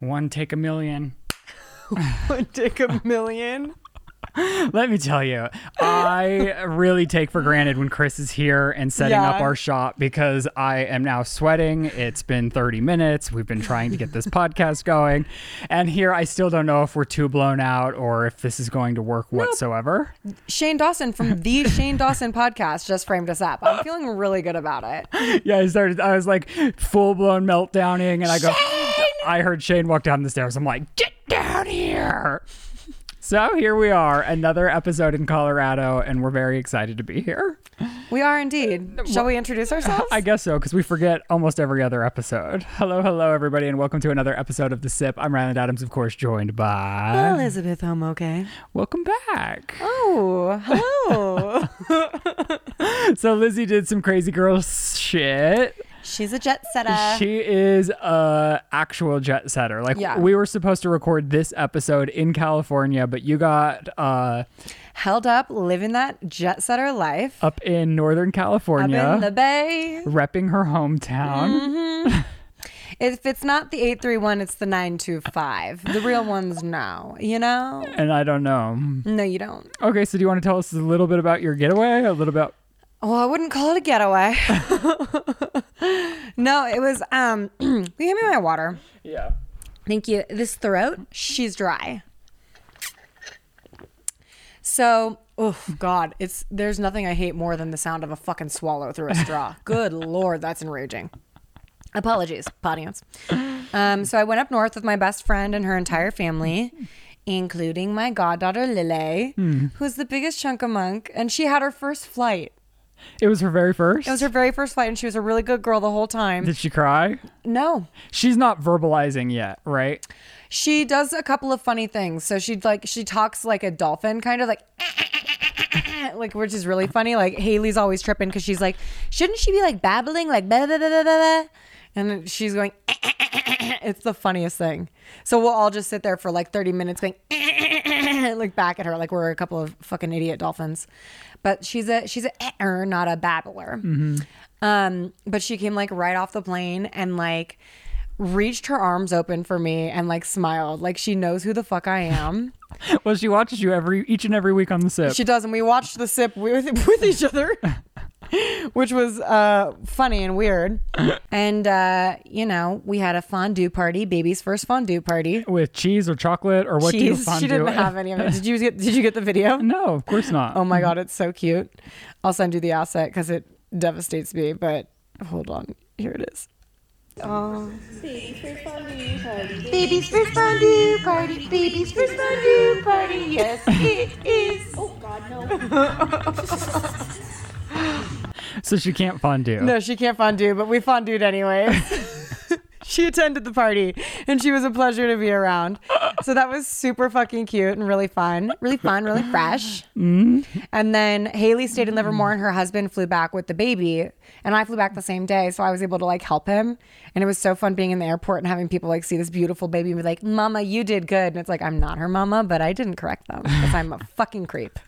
One take a million. Would take a million. Let me tell you, I really take for granted when Chris is here and setting up our shop because I am now sweating. It's been 30 minutes. We've been trying to get this podcast going. And here I still don't know if we're too blown out or if this is going to work whatsoever. Shane Dawson from the Shane Dawson podcast just framed us up. I'm feeling really good about it. Yeah, I started, I was like full blown meltdowning and I go, I heard Shane walk down the stairs. I'm like, get down here. So here we are, another episode in Colorado, and we're very excited to be here. We are indeed. Shall we introduce ourselves? I guess so, because we forget almost every other episode. Hello, hello, everybody, and welcome to another episode of The Sip. I'm Ryland Adams, of course, joined by. Elizabeth Home, okay. Welcome back. Oh, hello. So, Lizze did some crazy girl shit. She's a jet setter. She is a actual jet setter. Like, Yeah. we were supposed to record this episode in California, but you got uh, Held up, living that jet setter life. up in Northern Up California, in the bay. repping her hometown. If it's not the 831, it's the 925. The real ones know, you know? And I don't know. No, you don't. Okay, so do you want to tell us a little bit about your getaway? A little bit. Well, I wouldn't call it a getaway. no, it was um will you give me my water? Yeah. Thank you. This throat, she's dry. So, oh god, it's there's nothing I hate more than the sound of a fucking swallow through a straw. Good lord, that's enraging. Apologies, audience. Um, so I went up north with my best friend and her entire family, including my goddaughter Lily, who's the biggest chunk of monk, and she had her first flight. It was her very first. It was her very first flight, and she was a really good girl the whole time. Did she cry? No, She's not verbalizing yet, right? she does a couple of funny things. So she like she talks like a dolphin, kind of like. Like which is really funny. Like Haley's always tripping because she's like, shouldn't she be like babbling like blah, blah, blah, blah, blah, blah? and then she's going. It's the funniest thing. So we'll all just sit there for like thirty minutes going like back at her like we're a couple of fucking idiot dolphins. But she's a she's a er, not a babbler. Um, but she came like right off the plane and like reached her arms open for me and like smiled like she knows who the fuck I am. Well, she watches you every each and every week on the sip. she does, and we watched the sip with with each other, which was uh funny and weird. And uh, you know, we had a fondue party, baby's first fondue party. with cheese or chocolate or what do you Cheese. fondue? She didn't have any of it. Did you get Did you get the video? No, of course not. Oh my god, it's so cute. I'll send you the asset because it devastates me. But hold on, here it is. oh Baby's first fondue party. Baby's first fondue party. Yes, it is. Oh God, no. So she can't fondue. No, she can't fondue, but we fondued anyway. she attended the party and she was a pleasure to be around. So that was super fucking cute and really fun. Really fun, really fresh. Mm-hmm. And then Haley stayed in Livermore and her husband flew back with the baby. And I flew back the same day. So I was able to like help him. And it was so fun being in the airport and having people like see this beautiful baby and be like, Mama, you did good. And it's like, I'm not her mama, but I didn't correct them because I'm a fucking creep.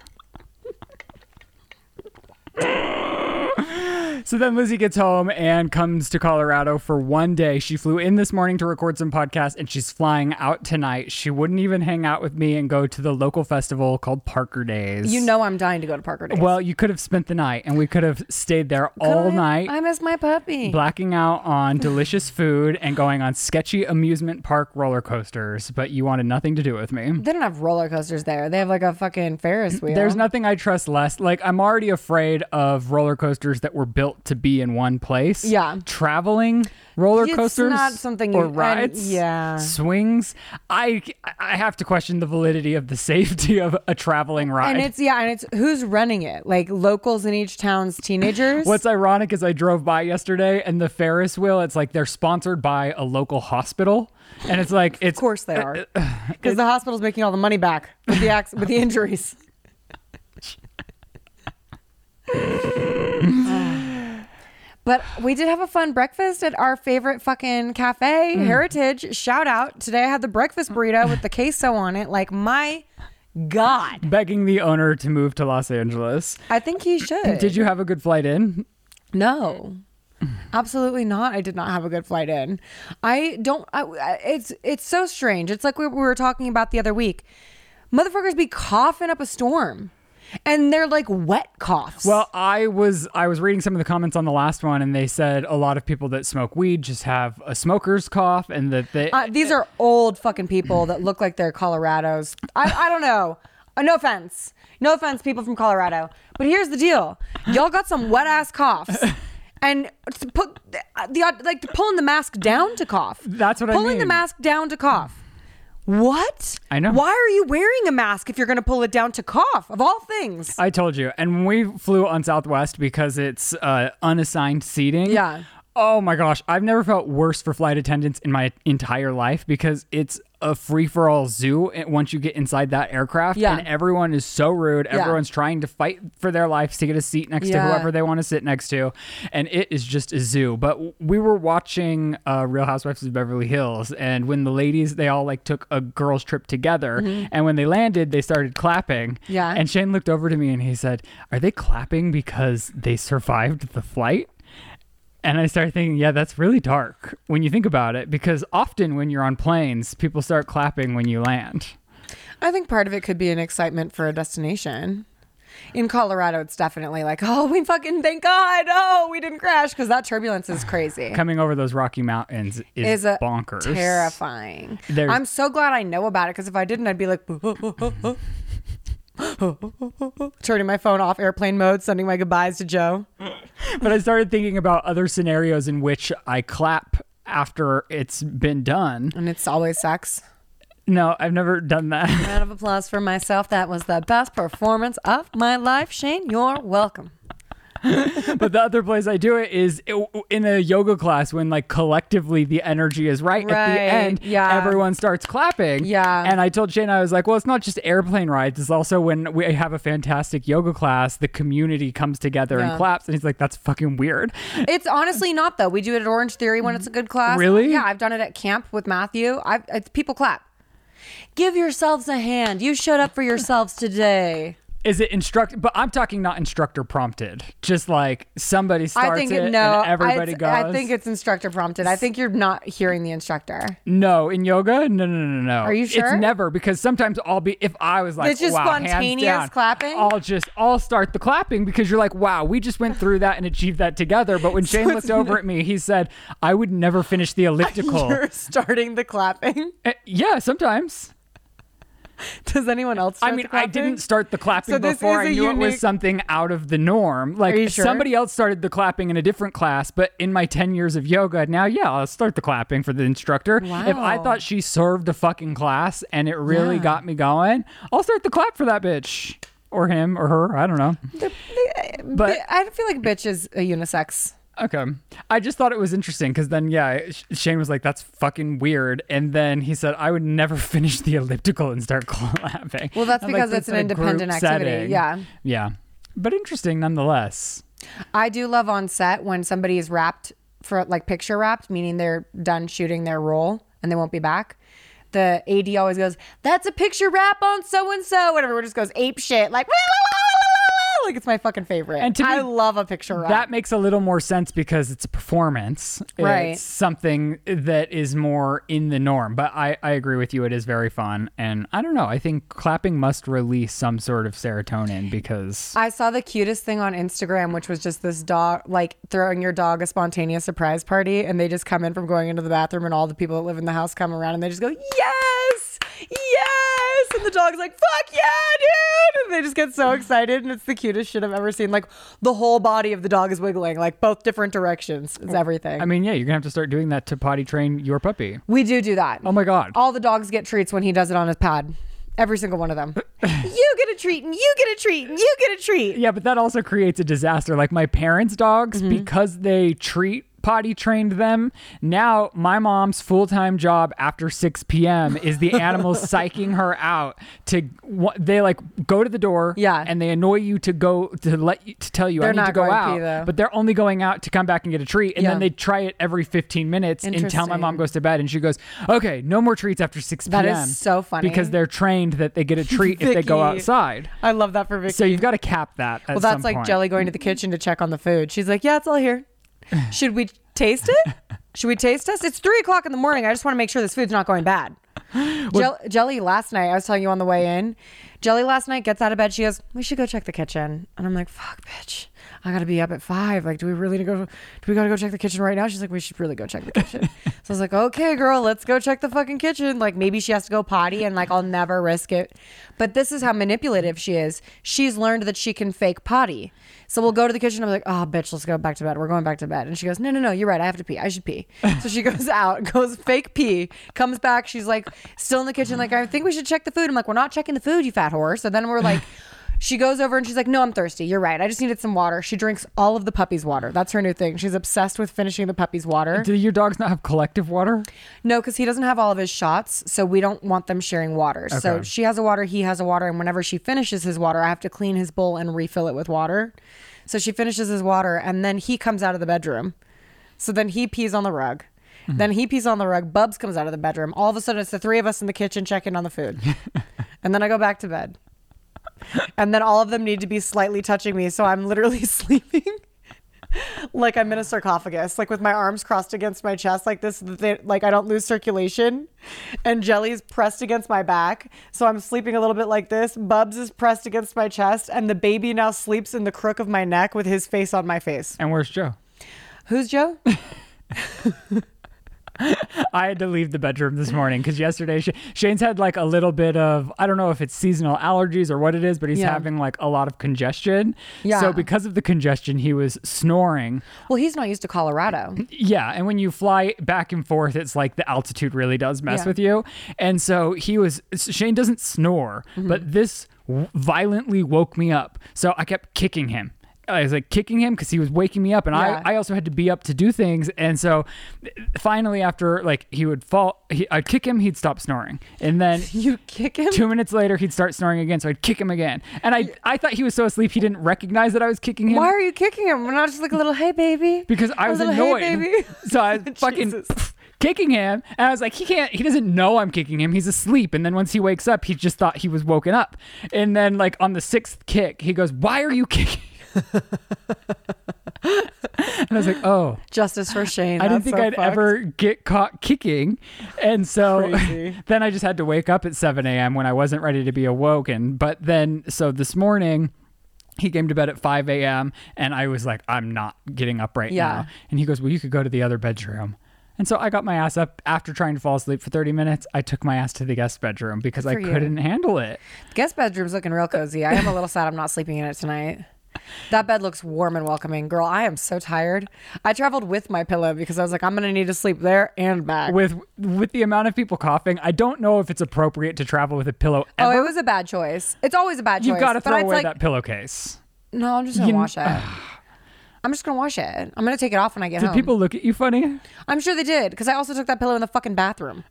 So then Lizze gets home and comes to Colorado for one day. She flew in this morning to record some podcasts and she's flying out tonight. She wouldn't even hang out with me and go to the local festival called Parker Days. You know I'm dying to go to Parker Days. Well, you could have spent the night and we could have stayed there all I- night. I miss my puppy. blacking out on delicious food and going on sketchy amusement park roller coasters, but you wanted nothing to do with me. They don't have roller coasters there. They have like a fucking Ferris wheel. There's nothing I trust less. Like I'm already afraid of roller coasters that were built to be in one place. Yeah. Traveling roller It's coasters not something or you- and- rides. yeah. Swings. I I have to question the validity of the safety of a traveling ride. And it's yeah, and it's who's running it? Like locals in each town's teenagers. What's ironic is I drove by yesterday and the Ferris wheel, it's like they're sponsored by a local hospital. And it's like it's of course they uh, are, uh, because the hospital's making all the money back with the with the injuries. But we did have a fun breakfast at our favorite fucking cafe, Mm. Heritage. Shout out. Today I had the breakfast burrito with the queso on it. Like, my God. begging the owner to move to Los Angeles. I think he should. Did you have a good flight in? No. Absolutely not. I did not have a good flight in. I don't. I, it's it's so strange. It's like we were talking about the other week. Motherfuckers be coughing up a storm, and they're like wet coughs. Well, I was I was reading some of the comments on the last one, and they said a lot of people that smoke weed just have a smoker's cough, and that they Uh, these are old fucking people that look like they're Colorados. I, I don't know. Uh, no offense. No offense, people from Colorado. But here's the deal. Y'all got some wet ass coughs. And to put the, the like pulling the mask down to cough. That's what I pulling the mask down to cough. What? I know. Why are you wearing a mask if you're going to pull it down to cough? Of all things. I told you. And when we flew on Southwest because it's uh, unassigned seating. Yeah. Oh my gosh, I've never felt worse for flight attendants in my entire life because it's a free for all zoo once you get inside that aircraft. Yeah. And everyone is so rude. Yeah. Everyone's trying to fight for their lives to get a seat next to whoever they want to sit next to. And it is just a zoo. But we were watching uh, Real Housewives of Beverly Hills. And when the ladies, they all like took a girls' trip together. And when they landed, they started clapping. Mm-hmm. Yeah. And Shane looked over to me and he said, Are they clapping because they survived the flight? And I started thinking, yeah, that's really dark when you think about it, because often when you're on planes, people start clapping when you land. I think part of it could be an excitement for a destination. In Colorado, it's definitely like, oh, we fucking thank God, oh, we didn't crash because that turbulence is crazy. Coming over those Rocky Mountains is, Is a bonkers. terrifying. There's- I'm so glad I know about it because if I didn't, I'd be like, turning my phone off airplane mode, sending my goodbyes to Joe. But I started thinking about other scenarios in which I clap after it's been done. And it's always sex. No, I've never done that. Round of applause for myself. That was the best performance of my life, Shane. You're welcome. but the other place I do it is in a yoga class when like collectively the energy is right, at the end. yeah. Everyone starts clapping. Yeah. And I told Shane, I was like, well, it's not just airplane rides. It's also when we have a fantastic yoga class, the community comes together Yeah. and claps. And he's like, that's fucking weird. It's honestly not though. We do it at Orange Theory when it's a good class. Really? Yeah, I've done it at camp with Matthew. I it's, people clap. Give yourselves a hand. You showed up for yourselves today. Is it instruct? But I'm talking not instructor prompted. Just like somebody starts I think it, no. and everybody I, goes. I think it's instructor prompted. I think you're not hearing the instructor. No, in yoga, no, no, no, no. Are you sure? It's never because sometimes I'll be if I was like, It's just wow, hands spontaneous down, clapping? I'll just I'll start the clapping because you're like, wow, we just went through that and achieved that together. But when Shane looked over at me, he said, I would never finish the elliptical. You're starting the clapping. Eh, yeah, sometimes. Does anyone else? Start I mean, the I didn't start the clapping So before I knew it was something out of the norm. Like sure? somebody else started the clapping in a different class, but in my 10 years of yoga, now yeah, I'll start the clapping for the instructor. If I thought she served a fucking class and it really Yeah. got me going, I'll start the clap for that bitch or him or her, I don't know. But I feel like bitch is a unisex. Okay. I just thought it was interesting because then, yeah, Shane was like, that's fucking weird. And then he said, I would never finish the elliptical and start clapping. Well, that's I'm because like, it's "That's an independent activity." setting." Yeah. Yeah. But interesting nonetheless. I do love on set when somebody is wrapped for like picture wrapped, meaning they're done shooting their role and they won't be back. The AD always goes, "That's a picture wrap on so and so," whatever. It just goes ape shit, like like it's my fucking favorite. And to me, I love a picture wrap. That makes a little more sense because it's a performance. Right. It's something that is more in the norm. But I, I agree with you. It is very fun. And I don't know. I think clapping must release some sort of serotonin because. I saw the cutest thing on Instagram, which was just this dog, like throwing your dog a spontaneous surprise party, and they just come in from going into the bathroom, and all the people that live in the house come around, and they just go, "Yes, yes!" And the dog's like, "Fuck yeah, dude!" And they just get so excited, and it's the cutest shit I've ever seen. Like the whole body of the dog is wiggling, like both different directions. It's everything. I mean, yeah, you're going to have to start doing that to potty train your puppy. we do do that. Oh my God. All the dogs get treats when he does it on his pad. Every single one of them. you get a treat, and you get a treat, and you get a treat. Yeah, but that also creates a disaster. Like my parents' dogs, Mm-hmm. because they treat potty trained them. Now, my mom's full time job after 6 p.m. is the animals psyching her out to they like go to the door, Yeah. and they annoy you to go to let you to tell you They're I need to go out, pee, but they're only going out to come back and get a treat, and Yeah. then they try it every 15 minutes until my mom goes to bed, and she goes, "Okay, no more treats after 6 p.m." is so funny. because they're trained that they get a treat if they go outside. I love that for Vicky. So you've got to cap that. At Well, that's like point. Jelly going to the kitchen to check on the food. She's like, "Yeah, it's all here." Should we taste it? Should we taste test? It's three o'clock in the morning. I just want to make sure this food's not going bad. Jell- Jelly last night, I was telling you on the way in. Jelly last night gets out of bed. She goes, "We should go check the kitchen." And I'm like, "Fuck, bitch! I gotta be up at five. Like, do we really need to go? Do we gotta go check the kitchen right now?" She's like, "We should really go check the kitchen." so I was like, "Okay, girl, let's go check the fucking kitchen." Like, maybe she has to go potty, and like, I'll never risk it. But this is how manipulative she is. She's learned that she can fake potty. So we'll go to the kitchen. I'm like, "Oh, bitch, let's go back to bed. We're going back to bed." And she goes, "No, no, no, you're right. I have to pee. I should pee." So she goes out, goes fake pee, comes back. She's like, still in the kitchen. Like, I think we should check the food. I'm like, "We're not checking the food, you fat whore." So then we're like. She goes over and she's like, No, I'm thirsty. You're right. I just needed some water. She drinks all of the puppy's water. That's her new thing. She's obsessed with finishing the puppy's water. Do your dogs not have collective water? No, because he doesn't have all of his shots. So we don't want them sharing water. So she has a water, he has a water. And whenever she finishes his water, I have to clean his bowl and refill it with water. So she finishes his water and then he comes out of the bedroom. So then he pees on the rug. Mm-hmm. Then he pees on the rug. Bubs comes out of the bedroom. All of a sudden, it's the three of us in the kitchen checking on the food. and then I go back to bed. And then all of them need to be slightly touching me. So I'm literally sleeping like I'm in a sarcophagus, like with my arms crossed against my chest, like this, they, like I don't lose circulation. And Jelly's pressed against my back. So I'm sleeping a little bit like this. Bubs is pressed against my chest. And the baby now sleeps in the crook of my neck with his face on my face. And where's Joe? Who's Joe? I had to leave the bedroom this morning because yesterday Sh- Shane's had like a little bit of I don't know if it's seasonal allergies or what it is, but he's Yeah. having like a lot of congestion. Yeah. So because of the congestion, he was snoring. Well, he's not used to Colorado. Yeah, and when you fly back and forth, it's like the altitude really does mess Yeah. with you. And so he was Shane doesn't snore, Mm-hmm. but this w- violently woke me up. So I kept kicking him. I was like kicking him because he was waking me up, and Yeah. I, I also had to be up to do things. And so finally, after like he would fall, he, I'd kick him, he'd stop snoring, and then You kick him? two minutes later he'd start snoring again. So I'd kick him again, and I I thought he was so asleep he didn't recognize that I was kicking him. Why are you kicking him? We're not just like a little, hey, baby. because I A was annoyed. Hey, baby. So I fucking kicking him, and I was like, he can't. He doesn't know I'm kicking him. He's asleep. And then once he wakes up, he just thought he was woken up. And then like on the sixth kick, he goes, "Why are you kicking?" and I was like, "Oh." Justice for Shane. I didn't think so I'd fucked. ever get caught kicking. And so then I just had to wake up at 7 a.m. when I wasn't ready to be awoken. But then, so this morning, he came to bed at 5 a.m. and I was like, I'm not getting up right Yeah. now. And he goes, Well, you could go to the other bedroom. And so I got my ass up after trying to fall asleep for 30 minutes. I took my ass to the guest bedroom because I you. couldn't handle it. The Guest bedroom's looking real cozy. I am a little sad I'm not sleeping in it tonight. That bed looks warm and welcoming. Girl, I am so tired. I traveled with my pillow because I was like, I'm going to need to sleep there and back. With with the amount of people coughing, I don't know if it's appropriate to travel with a pillow oh, it was a bad choice. It's always a bad choice. You've got to but throw away like, that pillowcase. No, I'm just going to wash it. I'm just to wash it. I'm to take it off when I get Did home. people look at you funny? I'm sure they did because I also took that pillow in the fucking bathroom.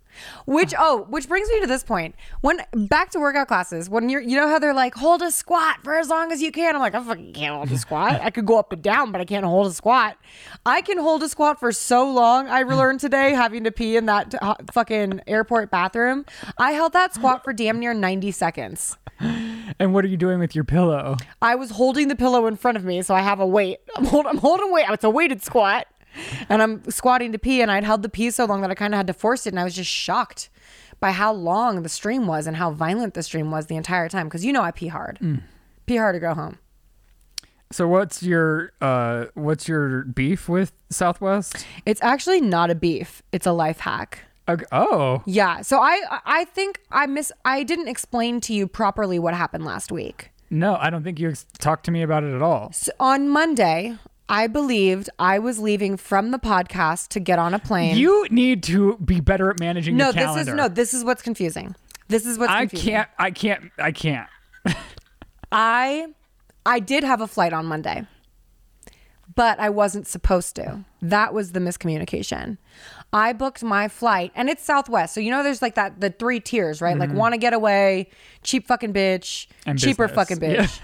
Which oh, which brings me to this point. When back to workout classes, when you're you know how they're like hold a squat for as long as you can. I'm like I fucking can't hold a squat. I could go up and down, but I can't hold a squat. I can hold a squat for so long. I learned today having to pee in that fucking airport bathroom. I held that squat for damn near 90 seconds. And what are you doing with your pillow? I was holding the pillow in front of me, so I have a weight. I'm, hold, I'm holding weight. It's a weighted squat, and I'm squatting to pee. And I'd held the pee so long that I kind of had to force it, and I was just shocked by how long the stream was and how violent the stream was the entire time. Because you know I pee hard, pee hard to go home. So what's your uh what's your beef with Southwest? It's actually not a beef; it's a life hack. Okay. Oh, Yeah. So I I think I miss I didn't explain to you properly what happened last week. no, I don't think you ex- talked to me about it at all. So on Monday, I believed I was leaving from the podcast to get on a plane. You need to be better at managing no, your this is no, this is what's confusing. This is what's I confusing. can't I can't I can't. I I did have a flight on Monday. But I wasn't supposed to. That was the miscommunication. I booked my flight and it's Southwest. So you know there's like that the three tiers, right? Like want to get away, cheap fucking bitch, Mm-hmm. And cheaper business. fucking bitch.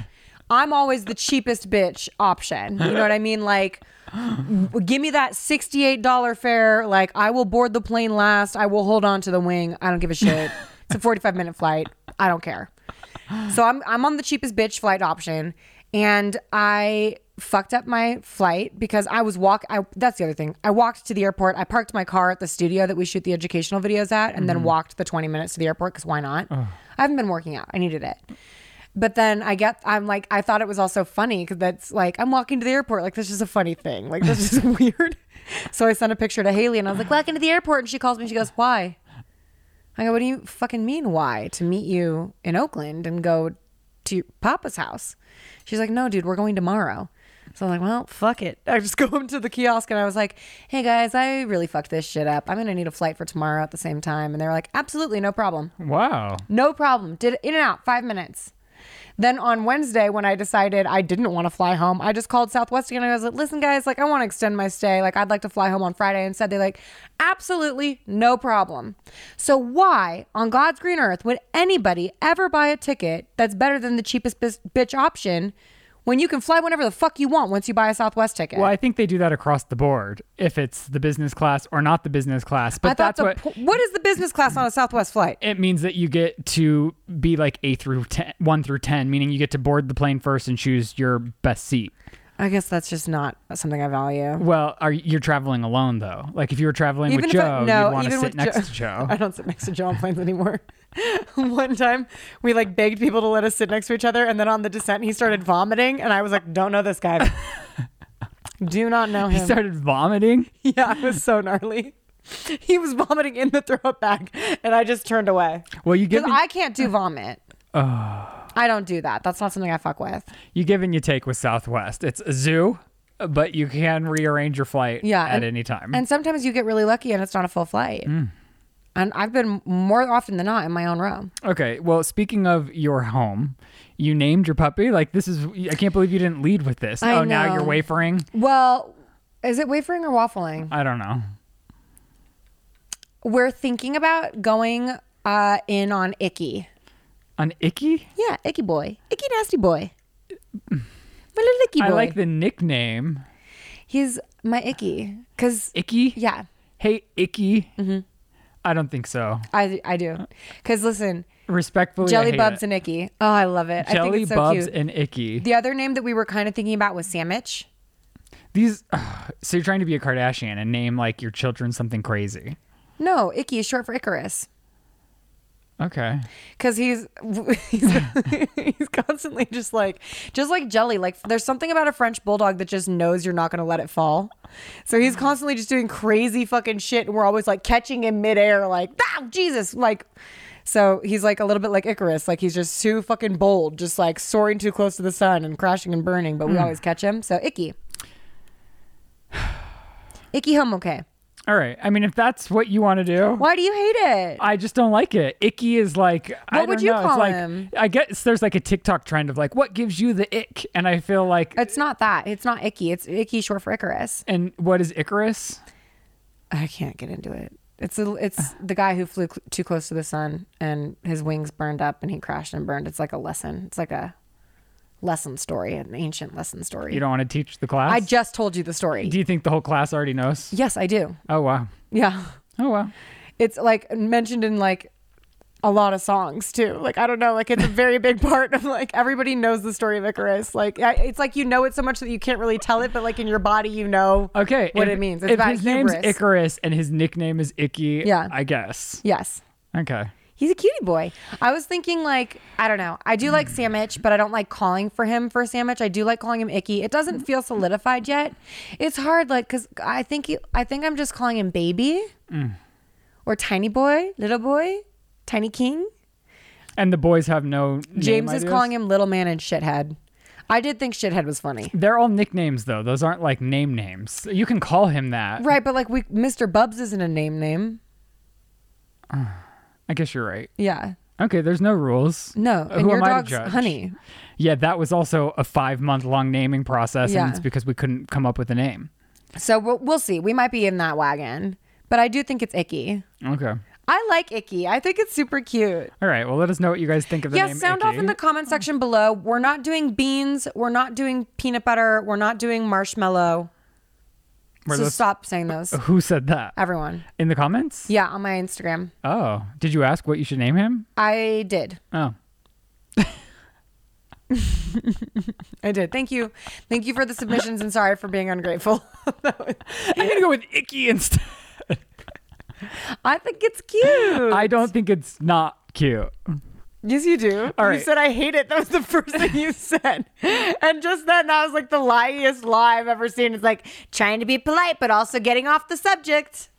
I'm always the cheapest bitch option. You know what I mean? Like give me that $68 fare. Like I will board the plane last. I will hold on to the wing. I don't give a shit. it's a 45 minute flight. I don't care. So I'm I'm on the cheapest bitch flight option, and I fucked up my flight because I was walk. I that's the other thing. I walked to the airport. I parked my car at the studio that we shoot the educational videos at, and then mm-hmm. walked the twenty minutes to the airport because why not? I haven't been working out. I needed it. But then I get, I'm like, I thought it was also funny because that's like, I'm walking to the airport. Like, this is a funny thing. Like, this is weird. So I sent a picture to Haley and I was like, walking to the airport. And she calls me. She goes, why? I go, what do you fucking mean, why? To meet you in Oakland and go to your Papa's house. She's like, no, dude, we're going tomorrow. So I'm like, well, fuck it. I just go into the kiosk and I was like, hey guys, I really fucked this shit up. I'm going to need a flight for tomorrow at the same time. And they were like, absolutely, no problem. Wow. No problem. Did it in and out, five minutes. Then on Wednesday, when I decided I didn't want to fly home, I just called Southwest again. And I was like, listen, guys, like, I want to extend my stay. Like, I'd like to fly home on Friday. And said, they like, absolutely no problem. So, why on God's green earth would anybody ever buy a ticket that's better than the cheapest bis- bitch option when you can fly whenever the fuck you want once you buy a Southwest ticket? Well, I think they do that across the board if it's the business class or not the business class. But that's what po- what is the business class on a Southwest flight? it means that you get to be like A through 10, 1 through 10, meaning you get to board the plane first and choose your best seat. I guess that's just not something I value. Well, are you're traveling alone though? Like if you were traveling Even with Joe, I, no, you'd want to sit next Joe, to Joe. I don't sit next to Joe on planes anymore. One time, we like begged people to let us sit next to each other, and then on the descent, he started vomiting, and I was like, "Don't know this guy. Do not know him." He started vomiting. yeah, it was so gnarly. He was vomiting in the throw up bag, and I just turned away Well, you get I can't do vomit. Oh. I don't do that. That's not something I fuck with. you give and you take with Southwest. It's a zoo, but you can rearrange your flight Yeah, at and- any time. And sometimes you get really lucky, and it's not a full flight. Mm. And I've been more often than not in my own room. okay, well, speaking of your home, you named your puppy. Like this is I can't believe you didn't lead with this. I oh, now you're know. wafering. Well, is it wafering or waffling? I don't know. We're thinking about going uh, in on Icky. An icky? Yeah, Icky boy. Icky nasty boy. My little Icky boy. I like the nickname. He's my Icky. Because, Icky? yeah, Hey, Icky. Mm-hmm. I don't think so. I, I do. Because listen, Respectfully, I Jelly hate Bubs it. and Icky. Oh, I love it. I think Jelly it's so Bubs cute. and Icky. the other name that we were kind of thinking about was Sandwich. These. so you're trying to be a Kardashian and name like your children something crazy. No, Icky is short for Icarus. Okay. because he's he's, he's constantly just like just like jelly. Like there's something about a french bulldog that just knows you're not going to let it fall. So he's constantly just doing crazy fucking shit and we're always like catching him midair like ah jesus! Like so he's like a little bit like icarus. Like he's just too fucking bold just like soaring too close to the sun and crashing and burning but we always catch him. So icky. Icky home okay All right. I mean, if that's what you want to do. why do you hate it I just don't like it. Icky is like I What would don't you know, it's call like, him? I guess there's like a TikTok trend of like what gives you the ick, and I feel like it's not that it's not icky it's icky short for icarus and what is Icarus? I can't get into it. It's a, it's the guy who flew cl- too close to the sun and his wings burned up and he crashed and burned. It's like a lesson. It's like a lesson story, an ancient lesson story. You don't want to teach the class? I just told you the story. Do you think the whole class already knows? yes, I do. Oh wow. Yeah. Oh wow. It's like mentioned in like a lot of songs too. Like I don't know, like it's a very big part of like everybody knows the story of Icarus. Like I, it's like you know it so much that you can't really tell it, but like in your body you know Okay. what if- it means. It's if his name's. Icarus and his nickname is Icky, Yeah. I guess. Yes. Okay. He's a cutie boy. I was thinking like I don't know. I do like mm. Sandwich, but I don't like calling for him for Sandwich. I do like calling him Icky. It doesn't mm. feel solidified yet. It's hard, like because I think he, I think I'm just calling him Baby, mm. or Tiny Boy, Little Boy, Tiny King. And the boys have no. James is calling him Little Man and Shithead. I did think Shithead was funny. They're all nicknames though. Those aren't like name names. You can call him that. Right, but like we, Mr. Bubs isn't a name name. Uh. I guess you're right. Yeah. Okay, there's no rules. No, Uh, and Who your am I to dog's judge? Honey. Yeah, that was also a five month long naming process, Yeah. and it's because we couldn't come up with a name. So we'll, we'll see. We might be in that wagon, but I do think it's Icky. Okay. I like Icky. I think it's super cute. All right. Well, let us know what you guys think of the Yeah, name. sound off Icky. in the comment section below. We're not doing beans. We're not doing peanut butter. We're not doing marshmallow. Were so those- stop saying those. Who said that? Everyone. In the comments? Yeah, on my Instagram. Oh, did you ask what you should name him? I did. Oh. I did. Thank you. Thank you for the submissions and sorry for being ungrateful. Was- I'm gonna go with icky instead. I think it's cute. I don't think it's not cute. Yes, you do. All You said I hate it. That was the first thing you said. And just then, that was like the liest lie I've ever seen. It's like trying to be polite, but also getting off the subject.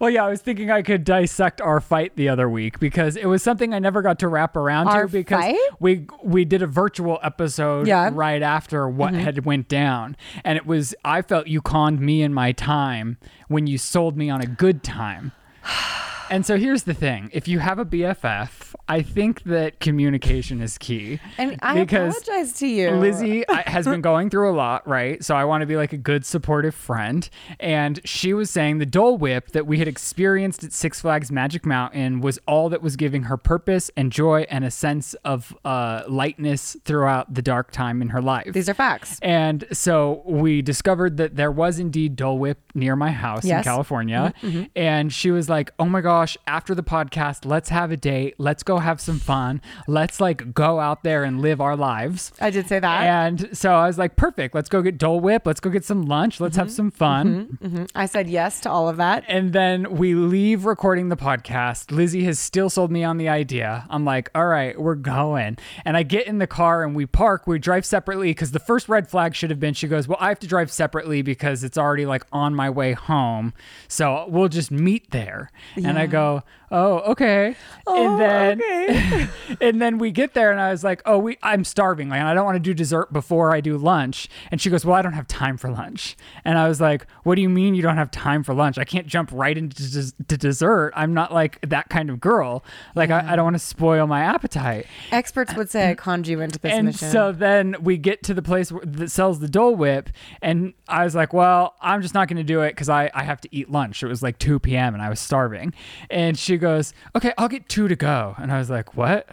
Well, yeah, I was thinking I could dissect our fight the other week because it was something I never got to wrap around Our to because fight? we we did a virtual episode Yeah. Mm-hmm. right after what had went down, and it was I felt you conned me in my time when you sold me on a good time. And so here's the thing: if you have a BFF, I think that communication is key. And I apologize to you. Lizze I- has been going through a lot, right? So I want to be like a good supportive friend. And she was saying the Dole Whip that we had experienced at Six Flags Magic Mountain was all that was giving her purpose and joy and a sense of uh, lightness throughout the dark time in her life. These are facts. And so we discovered that there was indeed Dole Whip near my house in Yes. Mm-hmm, California. And she was like, oh my gosh, after the podcast, let's have a date. Let's go have some fun. Let's like go out there and live our lives. I did say that. And so I was like, perfect. Let's go get Dole Whip. Let's go get some lunch. Let's Mm-hmm. have some fun. I said yes to all of that. And then we leave recording the podcast. Lizze has still sold me on the idea. I'm like, all right, we're going. And I get in the car and we park. We drive separately because the first red flag should have been she goes, well, I have to drive separately because it's already like on my way home. So we'll just meet there. And I go, oh, okay. and oh, then and then we get there and I was like, oh, we I'm starving. Like, I don't want to do dessert before I do lunch. And she goes, well, I don't have time for lunch. And I was like, what do you mean you don't have time for lunch? I can't jump right into des- to dessert. I'm not like that kind of girl. Like, I, I mm. don't want to spoil my appetite. Experts would say I conned you into this And mission. so then we get to the place where- that sells the Dole Whip, and I was like, "Well, I'm just not going to do it because I I have to eat lunch." It was like 2 p.m. and I was starving. And she goes, "Okay, I'll get two to go." And I was like, "What?"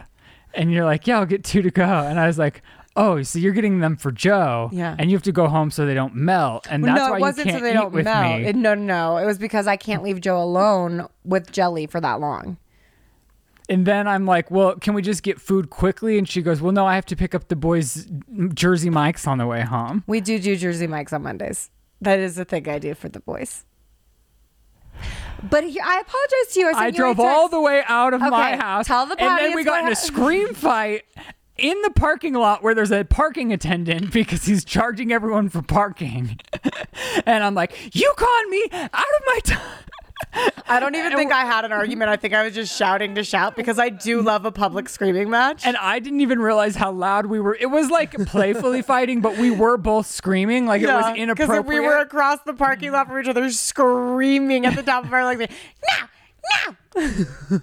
And you're like, "Yeah, I'll get two to go." And I was like. Oh, so you're getting them for Joe, Yeah. and you have to go home so they don't melt, and that's no, why it wasn't you can't so they don't melt. It- no, no, no. It was because I can't leave Joe alone with jelly for that long. And then I'm like, well, can we just get food quickly? And she goes, well, no, I have to pick up the boys' Jersey Mikes on the way home. We do do Jersey Mikes on Mondays. That is a thing I do for the boys. But he, I apologize to you. I, I you drove all the way out of my Okay, house. tell the and then we got in a scream fight in the parking lot where there's a parking attendant because he's charging everyone for parking. and I'm like, you conned me out of my time. I don't even think I had an argument. I think I was just shouting to shout because I do love a public screaming match. And I didn't even realize how loud we were. It was like playfully fighting, but we were both screaming like it was inappropriate. we were across the parking lot from each other, screaming at the top of our lungs, no, no,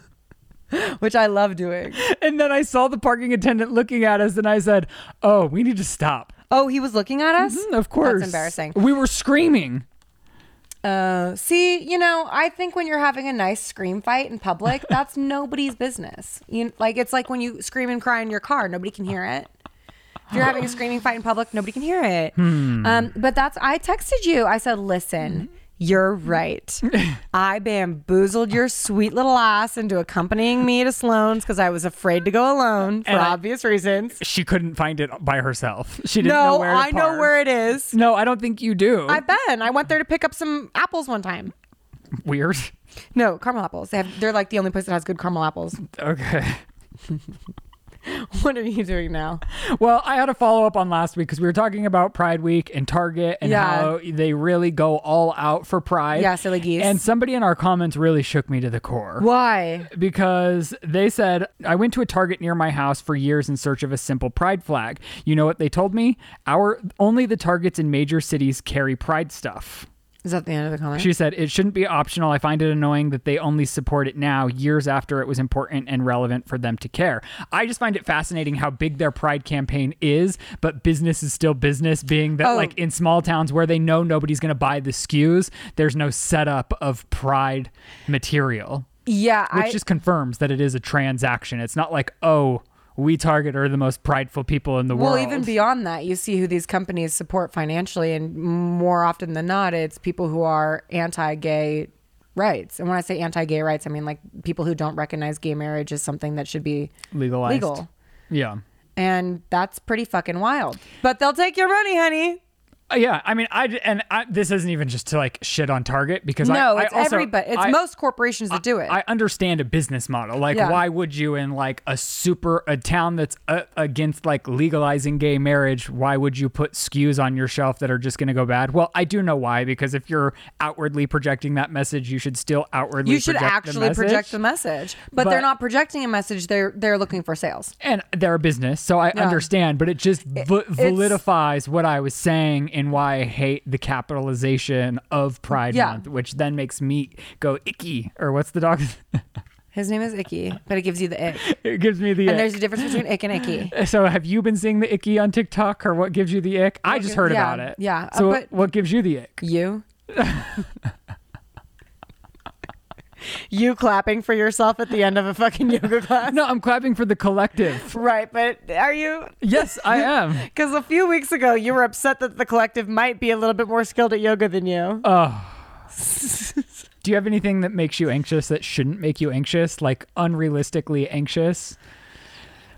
which I love doing. and then I saw the parking attendant looking at us, and I said, "Oh, we need to stop." Oh, he was looking at us. Mm-hmm, of course, That's embarrassing. We were screaming. Uh, see, you know, I think when you're having a nice scream fight in public, that's nobody's business. You like it's like when you scream and cry in your car, nobody can hear it. If you're having a screaming fight in public, nobody can hear it. Hmm. Um, but that's I texted you. I said, "Listen, you're right. I bamboozled your sweet little ass into accompanying me to Sloan's because I was afraid to go alone for And obvious reasons. She couldn't find it by herself. She didn't know No, where to I know where it is. No, I don't think you do. I've been. I went there to pick up some apples one time. Weird. No, caramel apples. They have, they're like the only place that has good caramel apples. Okay. What are you doing now? Well, I had a follow up on last week because we were talking about Pride Week and Target and Yeah. how they really go all out for Pride. Yeah, silly geese. And somebody in our comments really shook me to the core. Why? because they said I went to a Target near my house for years in search of a simple pride flag. You know what they told me? Our only the Targets in major cities carry pride stuff. Is that the end of the comment? She said it shouldn't be optional. I find it annoying that they only support it now, years after it was important and relevant for them to care. I just find it fascinating how big their pride campaign is, but business is still business, being that Oh. like in small towns where they know nobody's going to buy the SKUs, there's no setup of pride material yeah, which I, just confirms that it is a transaction. It's not like, oh, we Target are the most prideful people in the well, world. Well, even beyond that, you see who these companies support financially, and more often than not, it's people who are anti-gay rights. And when I say anti-gay rights, I mean like people who don't recognize gay marriage as something that should be legalized. legal. Yeah. And that's pretty fucking wild. But they'll take your money, honey. Uh, Yeah, I mean, I and I, this isn't even just to like shit on Target because No, I, it's I also, everybody. It's I- most corporations that do it. I understand a business model. Like, Yeah. why would you in like a super a town that's uh, against like legalizing gay marriage? Why would you put SKUs on your shelf that are just going to go bad? Well, I do know why because if you're outwardly projecting that message, you should still outwardly. you should project the actually project the message. But, But- they're not projecting a message. They're they're looking for sales. and they're a business, so I Yeah. understand. But it just v- it's- validifies what I was saying and why I hate the capitalization of Pride Yeah. Month, which then makes me go icky. Or what's the dog? His name is Icky, but it gives you the ick. it gives me the. Ick. And ick. there's a difference between ick and icky. So have you been seeing the icky on TikTok or what gives you the ick? I just heard yeah, about it. yeah, uh, So what, what gives you the ick? You. you clapping for yourself at the end of a fucking yoga class. No, I'm clapping for the collective. Right, but are you? yes, I am. Because a few weeks ago you were upset that the collective might be a little bit more skilled at yoga than you. Oh. Do you have anything that makes you anxious that shouldn't make you anxious? Like unrealistically anxious?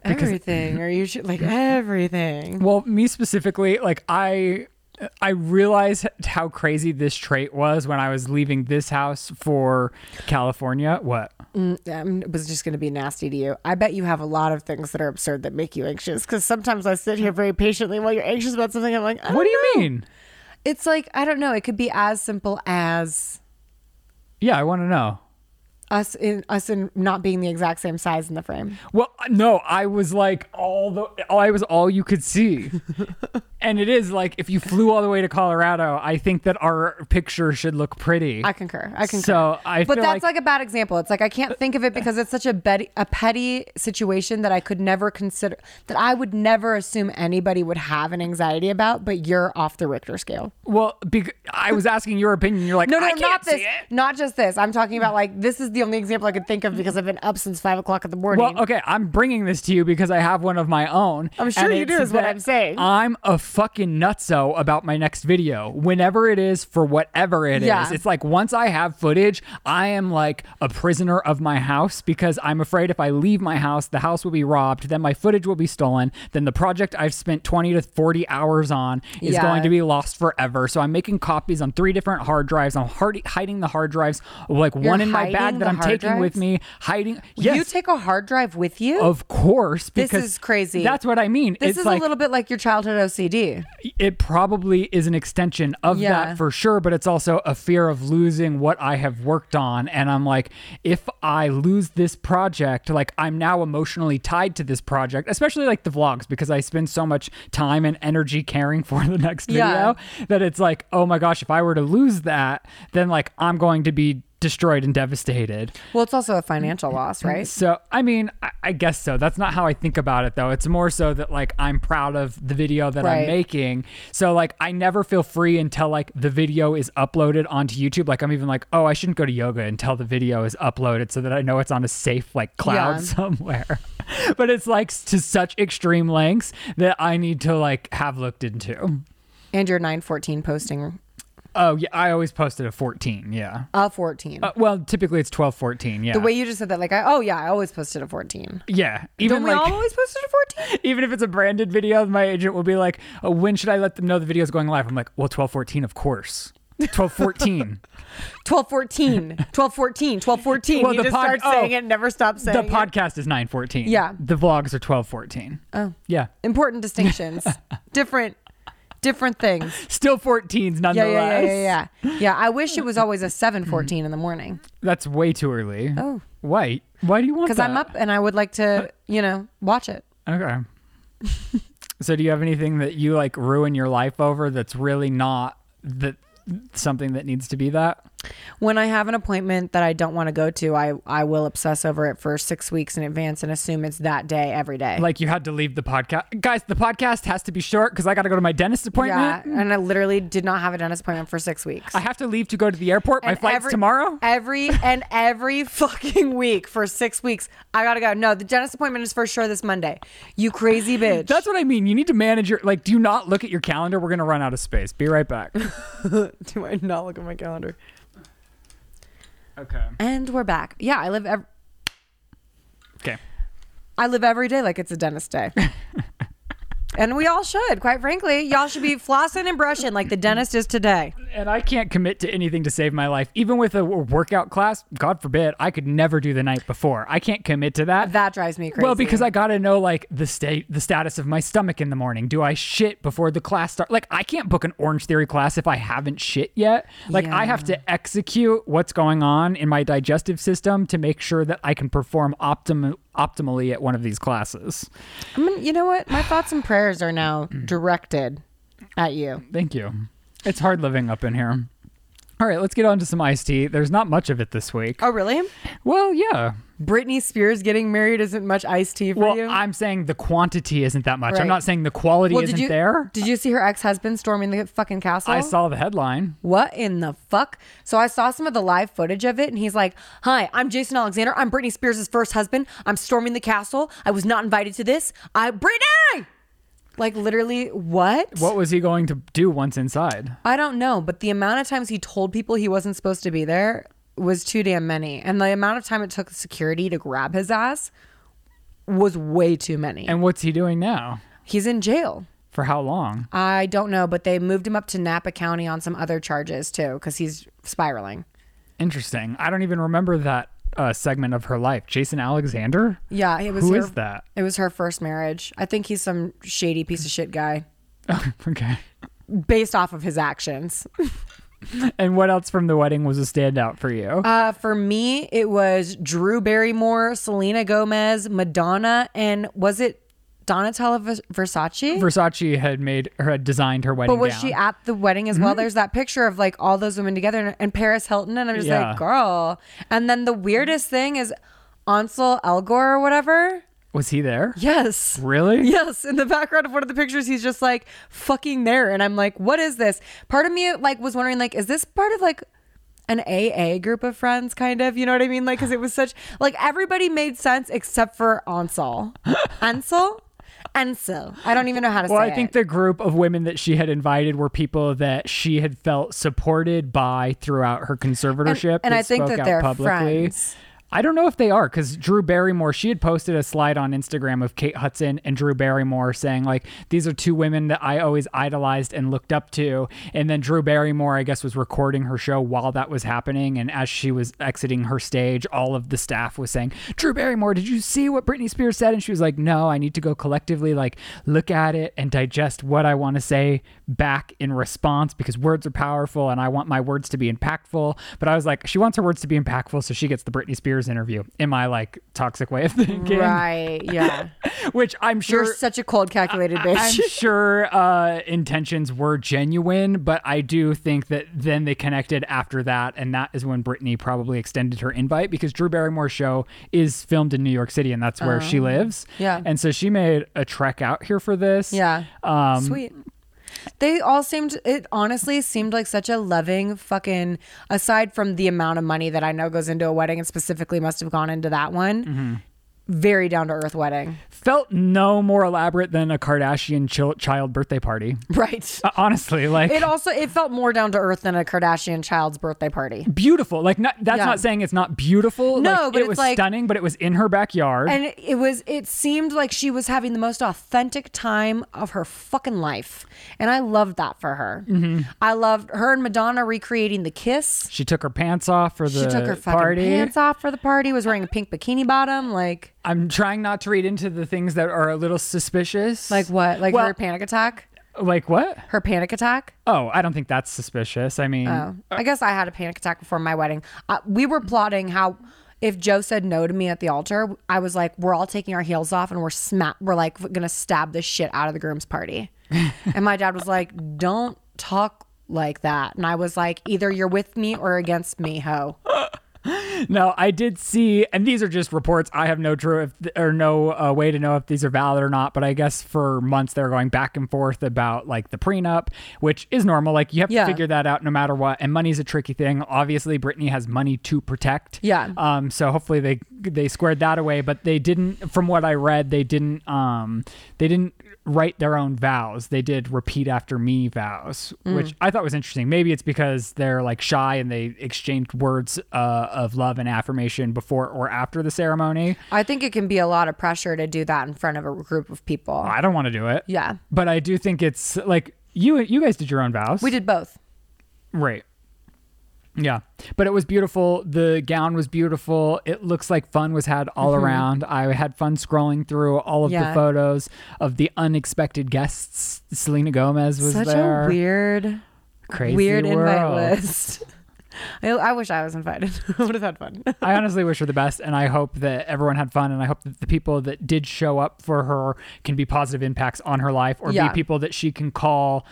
Because, everything, or you should like everything. Well, me specifically, like I I realized how crazy this trait was when I was leaving this house for California. What? Um, it was just going to be nasty to you. I bet you have a lot of things that are absurd that make you anxious. Because sometimes I sit here very patiently while you're anxious about something. I'm like, I What do you know. mean? It's like I don't know. It could be as simple as Yeah, I want to know. Us in us in not being the exact same size in the frame. Well, no, I was like all the I was all you could see. and it is like if you flew all the way to Colorado, I think that our picture should look pretty. I concur. I concur. So I but that's like, like, a bad example. It's like I can't think of it because it's such a petty, a petty situation that I could never consider that I would never assume anybody would have an anxiety about. But you're off the Richter scale. well, bec- I was asking your opinion. You're like, No, no, not this. Not just this. I'm talking about like this is the only example I could think of because I've been up since five o'clock in the morning. Well, okay, I'm bringing this to you because I have one of my own. I'm sure you do, is what I'm saying. I'm a fucking nutso about my next video. Whenever it is, for whatever it is, Yeah. It's like once I have footage, I am like a prisoner of my house because I'm afraid if I leave my house, the house will be robbed, then my footage will be stolen, then the project I've spent 20 to 40 hours on is Yeah. going to be lost forever. So I'm making copies on three different hard drives. I'm hard- hiding the hard drives, like You're one in my bag that the I'm taking with me, hiding. Yes. You take a hard drive with you. Of course, This is crazy. That's what I mean. this it's is like a little bit like your childhood OCD. it probably is an extension of Yeah. that for sure, but it's also a fear of losing what I have worked on. And I'm like, if I lose this project, like I'm now emotionally tied to this project, especially like the vlogs, because I spend so much time and energy caring for the next video Yeah. that it's like, oh my gosh, if I were to lose that, then like I'm going to be destroyed and devastated. Well, it's also a financial loss, right? So, I mean, I, I guess so. That's not how I think about it, though. It's more so that, like, I'm proud of the video that I'm making. So, like, I never feel free until, like, the video is uploaded onto YouTube. Like, I'm even like, oh, I shouldn't go to yoga until the video is uploaded so that I know it's on a safe, like, cloud Yeah. somewhere. but it's, like, to such extreme lengths that I need to, like, have looked into. And your 914 posting Oh, yeah. I always posted a 14. Yeah. a 14. Uh, well, typically it's 12, 14. Yeah. the way you just said that, like, I, oh yeah, I always posted a 14. yeah. Even Don't we like. all always posted a 14? even if it's a branded video, my agent will be like, oh, "When should I let them know the video is going live?" I'm like, "Well, 12:14, of course." 12:14. 12 14 12 14 12 14 Well, you the just pod- start oh, saying it never stop the saying it. podcast is 9:14. Yeah. The vlogs are 12:14. oh Yeah. important distinctions different different things Still 14s yeah nonetheless. yeah yeah yeah yeah yeah i wish it was always a 7 14 in the morning That's way too early. oh Why? Why do you want because i'm up and i would like to uh, you know watch it Okay. so do you have anything that you like ruin your life over that's really not that something that needs to be that? When i have an appointment that i don't want to go to i i will obsess over it for six weeks in advance and assume it's that day every day Like you had to leave the podcast. Guys, the podcast has to be short because I got to go to my dentist appointment. yeah and i literally did not have a dentist appointment for six weeks I have to leave to go to the airport. My And flight's every- tomorrow. Every and every fucking week for six weeks, I gotta go. No, the dentist appointment is for sure this Monday. You crazy bitch. That's what I mean. You need to manage your like. Do not look at your calendar. We're gonna run out of space. Be right back. Do I not look at my calendar? Okay. And we're back. Yeah, I live. Ev- Okay. I live every day like it's a dentist day. and we all should, quite frankly. Y'all should be flossing and brushing like the dentist is today. and I can't commit to anything to save my life. Even with a workout class, God forbid, I could never do the night before. I can't commit to that. That drives me crazy. Well, because I gotta know like the state, the status of my stomach in the morning. Do I shit before the class start? Like I can't book an Orange Theory class if I haven't shit yet. Like I have to execute what's going on in my digestive system to make sure that I can perform optim- optimally at one of these classes. I mean, you know what? My thoughts and prayers are now mm. directed at you. Thank you. It's hard living up in here. All right, let's get on to some iced tea. There's not much of it this week. Oh, really? Well, yeah. Britney Spears getting married isn't much iced tea for Well, you? I'm saying the quantity isn't that much. Right. I'm not saying the quality well, isn't did you there. did you see her ex husband storming the fucking castle? I saw the headline. What in the fuck? So I saw some of the live footage of it, and he's like, "Hi, I'm Jason Alexander. I'm Britney Spears' first husband. I'm storming the castle. I was not invited to this. I Britney." Like literally, what? What was he going to do once inside? I don't know, but the amount of times he told people he wasn't supposed to be there was too damn many, and the amount of time it took security to grab his ass was way too many. And what's he doing now? he's in jail. For how long? I don't know, but they moved him up to Napa County on some other charges too, because he's spiraling. Interesting. I don't even remember that uh, segment of her life. Jason Alexander? Yeah, it was. Who her, is that? It was her first marriage. I think he's some shady piece of shit guy, okay. based off of his actions. And what else from the wedding was a standout for you? Uh, for me, it was Drew Barrymore, Selena Gomez, Madonna, and was it Donatella Versace? Versace had made her had designed her wedding but was gown. she at the wedding as well? Mm-hmm. There's that picture of like all those women together and, and Paris Hilton, and I'm just Yeah. like, girl. And then the weirdest thing is Ansel Elgort or whatever. was he there? Yes. Really? Yes, in the background of one of the pictures, he's just like fucking there, and I'm like, what is this? Part of me like was wondering, like, is this part of like an AA group of friends, kind of? You know what I mean? Like, because it was such like everybody made sense except for Ansel, Ansel, Ansel. I don't even know how to Well, say I think it. the group of women that she had invited were people that she had felt supported by throughout her conservatorship. and I think that they're publicly. friends. I don't know if they are because Drew Barrymore, she had posted a slide on Instagram of Kate Hudson and Drew Barrymore saying, like, these are two women that I always idolized and looked up to. And then Drew Barrymore, I guess, was recording her show while that was happening. And as she was exiting her stage, all of the staff was saying, Drew Barrymore, did you see what Britney Spears said? And she was like, no, I need to go collectively, like, look at it and digest what I want to say back in response because words are powerful and I want my words to be impactful. But I was like, she wants her words to be impactful, so she gets the Britney Spears interview in my like toxic way of thinking. Right? Yeah. Which I'm sure You're such a cold, calculated bitch. I'm sure uh, intentions were genuine, but I do think that then they connected after that, and that is when Britney probably extended her invite because Drew Barrymore's show is filmed in New York City, and that's where she lives. Oh. Yeah. and so she made a trek out here for this. Yeah. um, Sweet. They all seemed, it honestly seemed like such a loving fucking, aside from the amount of money that I know goes into a wedding and specifically must have gone into that one, Mm-hmm. Very down to earth wedding. Felt no more elaborate than a Kardashian chil- child birthday party. Right. Uh, honestly, like It also, it felt more down to earth than a Kardashian child's birthday party. beautiful. Like not, that's Yeah. not saying it's not beautiful. No, like, but it it's was like- stunning, but it was in her backyard. And it was, it seemed like she was having the most authentic time of her fucking life. And I loved that for her. Mm-hmm. I loved her and Madonna recreating the kiss. she took her pants off for the She took her fucking party. pants off for the party, was wearing a pink bikini bottom. Like, I'm trying not to read into the things that are a little suspicious. like what? Like Well- her panic attack? like what? Her panic attack? Oh, I don't think that's suspicious. I mean, Oh, I guess I had a panic attack before my wedding. Uh, we were plotting how if Joe said no to me at the altar, I was like, we're all taking our heels off and we're sma- we're like gonna stab the shit out of the groom's party. and my dad was like, don't talk like that. And I was like, either you're with me or against me, ho. no, I did see, and these are just reports. I have no true if, or no uh, way to know if these are valid or not. But I guess for months they're going back and forth about like the prenup, which is normal. Like you have Yeah. to figure that out no matter what. And money's a tricky thing. Obviously, Britney has money to protect. Yeah. Um. So hopefully they they squared that away. But they didn't. From what I read, they didn't. Um. They didn't write their own vows. They did repeat after me vows, Mm. which I thought was interesting. Maybe it's because they're like shy and they exchanged words uh, of love and affirmation before or after the ceremony. I think it can be a lot of pressure to do that in front of a group of people. I don't want to do it. Yeah. But I do think it's like you you guys did your own vows. We did both. Right. Yeah. But it was beautiful. The gown was beautiful. It looks like fun was had all around. I had fun scrolling through all of Mm-hmm. Yeah. the photos of the unexpected guests. Selena Gomez was Such there. a weird, Crazy weird invite world. list. I, I wish I was invited. I would have had fun. I honestly wish her the best, and I hope that everyone had fun, and I hope that the people that did show up for her can be positive impacts on her life, or Yeah. be people that she can call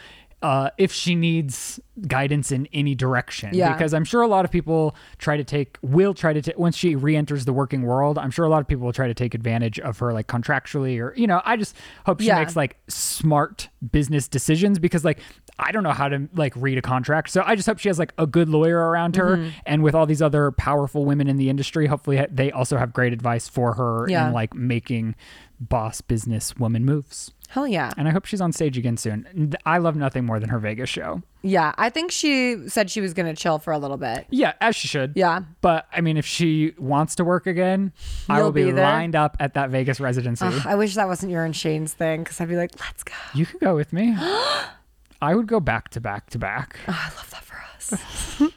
uh, if she needs guidance in any direction. Yeah. Because I'm sure a lot of people try to take, will try to take, once she re-enters the working world, I'm sure a lot of people will try to take advantage of her, like contractually, or you know, I just hope she Yeah. makes like smart business decisions because like I don't know how to like read a contract. So I just hope she has like a good lawyer around her Mm-hmm. and with all these other powerful women in the industry, hopefully they also have great advice for her Yeah. in like making boss business woman moves. Hell yeah. And I hope she's on stage again soon. I love nothing more than her Vegas show. Yeah. I think she said she was going to chill for a little bit. Yeah, as she should. Yeah. But I mean, if she wants to work again, I You'll will be, be lined up at that Vegas residency. Ugh, I wish that wasn't your and Shane's thing because I'd be like, let's go. you could go with me. I would go back to back to back. I love that for us.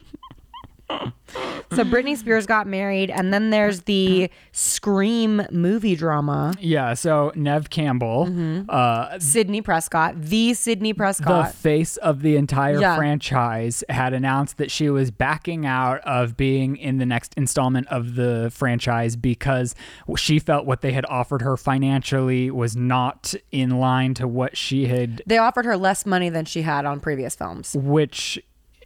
so Britney Spears got married, and then there's the Scream movie drama. Yeah, so Nev Campbell, Mm-hmm. uh, Sidney Prescott, the Sidney Prescott, the face of the entire Yeah. franchise, had announced that she was backing out of being in the next installment of the franchise because she felt what they had offered her financially was not in line to what she had, they offered her less money than she had on previous films. which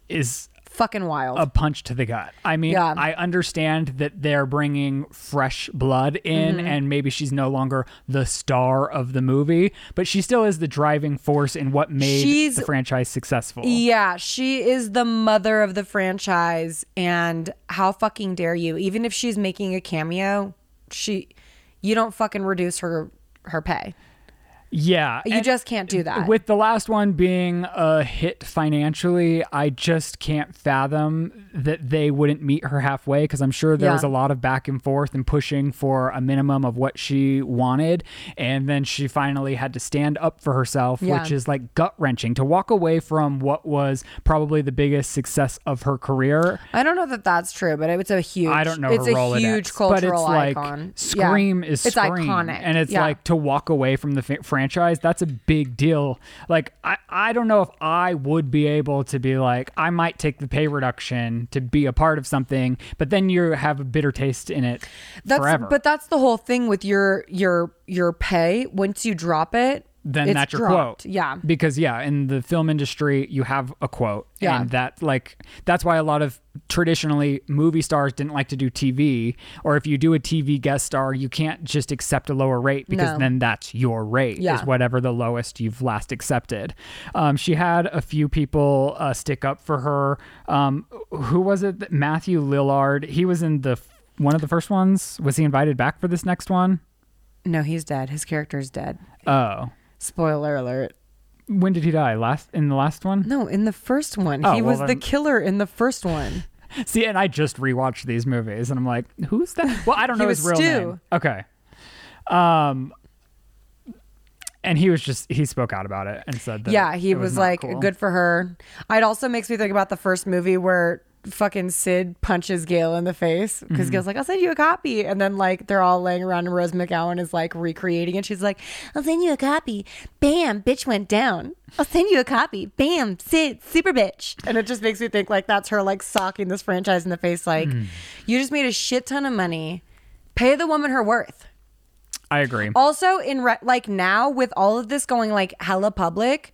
is Fucking wild. a punch to the gut. I mean, Yeah. I understand that they're bringing fresh blood in Mm-hmm. and maybe she's no longer the star of the movie, but she still is the driving force in what made She's- the franchise successful. Yeah, she is the mother of the franchise and how fucking dare you? Even if she's making a cameo, she you don't fucking reduce her her pay. Yeah. You just can't do that. With the last one being a hit financially, I just can't fathom that they wouldn't meet her halfway because I'm sure there Yeah. was a lot of back and forth and pushing for a minimum of what she wanted. And then she finally had to stand up for herself, Yeah. which is like gut wrenching to walk away from what was probably the biggest success of her career. I don't know that that's true, but it's a huge I don't know it's a Rolodex, huge but it's cultural like icon. Scream Yeah. is it's Scream, iconic. and it's like to walk away from the franchise. That's a big deal. Like I, I don't know if I would be able to be like I might take the pay reduction to be a part of something, but then you have a bitter taste in it that's forever. but that's the whole thing with your your your pay. Once you drop it, then it's that's your dropped. quote. Yeah. Because yeah, in the film industry, you have a quote. Yeah. And that like that's why a lot of traditionally movie stars didn't like to do TV. Or if you do a TV guest star, you can't just accept a lower rate because No. then that's your rate Yeah. is whatever the lowest you've last accepted. Um, she had a few people uh, stick up for her. Um, who was it? Matthew Lillard. He was in the one of the first ones. Was he invited back for this next one? No, he's dead. His character's dead. Oh. Spoiler alert. When did he die? Last in the last one? No, in the first one. Oh, he well was the killer in the first one. See, and I just rewatched these movies, and I'm like, who's that? Well, I don't know his real Stu. name. Okay. Um, and he was just he spoke out about it and said that. yeah, he was, not like, cool. good for her. It also makes me think about the first movie where fucking Sid punches Gale in the face because Mm-hmm. Gale's like, I'll send you a copy. And then, like, they're all laying around and Rose McGowan is like recreating it. She's like, I'll send you a copy. Bam, bitch went down. I'll send you a copy. Bam, Sid, super bitch. And it just makes me think, like, that's her, like, socking this franchise in the face. Like, Mm. you just made a shit ton of money. Pay the woman her worth. I agree. Also, in re- like now with all of this going like hella public,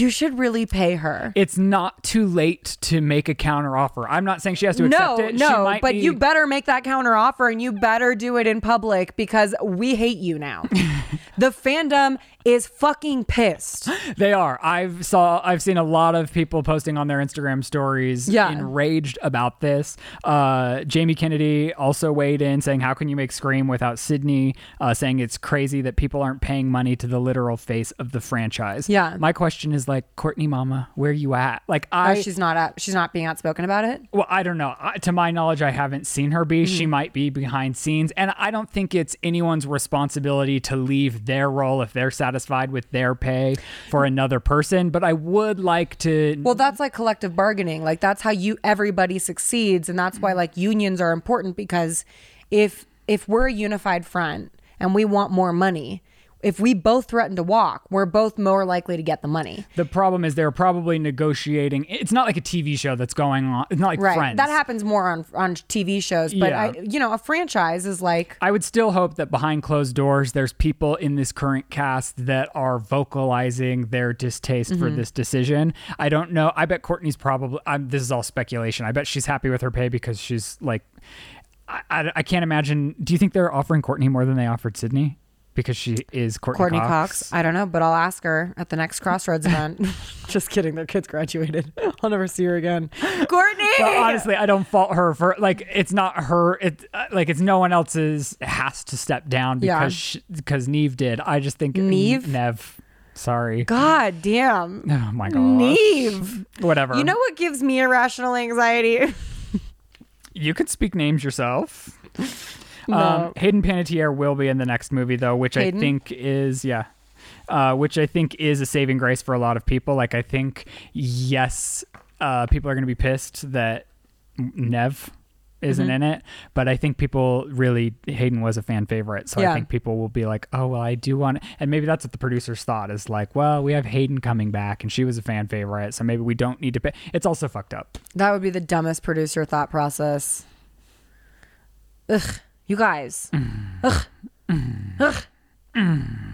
you should really pay her. It's not too late to make a counteroffer. I'm not saying she has to No, accept it. She no, but be- you better make that counteroffer and you better do it in public because we hate you now. the fandom is fucking pissed. They are. I've saw. I've seen a lot of people posting on their Instagram stories, Yeah. enraged about this. Uh, Jamie Kennedy also weighed in, saying, "How can you make Scream without Sidney?" Uh, saying it's crazy that people aren't paying money to the literal face of the franchise. Yeah. My question is like, Courteney, Mama, where you at? Like, Oh, I. she's not out, she's not being outspoken about it. well, I don't know. I, to my knowledge, I haven't seen her be. Mm-hmm. She might be behind scenes, and I don't think it's anyone's responsibility to leave their role if they're satisfied with their pay for another person. But I would like to. Well, that's like collective bargaining. Like that's how you everybody succeeds and that's why like unions are important because if if we're a unified front and we want more money, if we both threaten to walk, we're both more likely to get the money. the problem is they're probably negotiating. It's not like a TV show that's going on. It's not like Right. Friends. That happens more on on TV shows, but Yeah. I you know, a franchise is like I would still hope that behind closed doors, there's people in this current cast that are vocalizing their distaste for Mm-hmm. this decision. I don't know. I bet Courteney's probably. I'm, this is all speculation. I bet she's happy with her pay because she's like. I, I, I can't imagine. Do you think they're offering Courteney more than they offered Sidney? Because she is Courteney, Courteney Cox. Cox. I don't know, but I'll ask her at the next Crossroads event. Just kidding. Their kids graduated. I'll never see her again. Courteney. But honestly, I don't fault her for like it's not her. It uh, like it's no one else's has to step down Yeah. because she, because Neve did. I just think Neve? Nev. Sorry. God damn. Oh my god. Neve. Whatever. You know what gives me irrational anxiety? you could speak names yourself. No. Um, Hayden Panettiere will be in the next movie though, which Hayden? I think is yeah. Uh, which I think is a saving grace for a lot of people. Like I think yes, uh, people are going to be pissed that Nev isn't Mm-hmm. in it, but I think people really Hayden was a fan favorite, so Yeah. I think people will be like, oh well, I do want, and maybe that's what the producers thought is like, well, we have Hayden coming back, and she was a fan favorite, so maybe we don't need to pay. It's also fucked up. That would be the dumbest producer thought process. Ugh, you guys. Mm. Mm. Mm.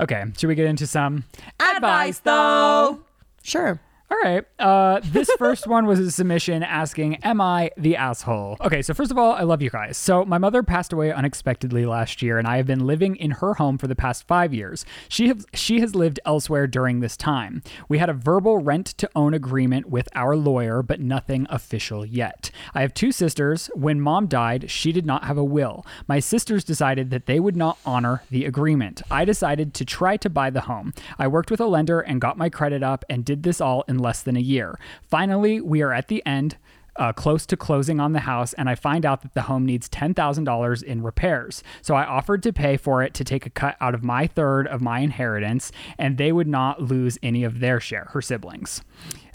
Okay, should we get into some Advice, though. Sure. All right. Uh, this first one was a submission asking, Am I the asshole? Okay, so first of all, I love you guys. So, my mother passed away unexpectedly last year, and I have been living in her home for the past five years. She, have, she has lived elsewhere during this time. We had a verbal rent to own agreement with our lawyer, but nothing official yet. I have two sisters. When mom died, she did not have a will. My sisters decided that they would not honor the agreement. I decided to try to buy the home. I worked with a lender and got my credit up and did this all in less than a year. Finally, we are at the end. Uh, close to closing on the house, and I find out that the home needs $10,000 in repairs. So I offered to pay for it to take a cut out of my third of my inheritance, and they would not lose any of their share, her siblings.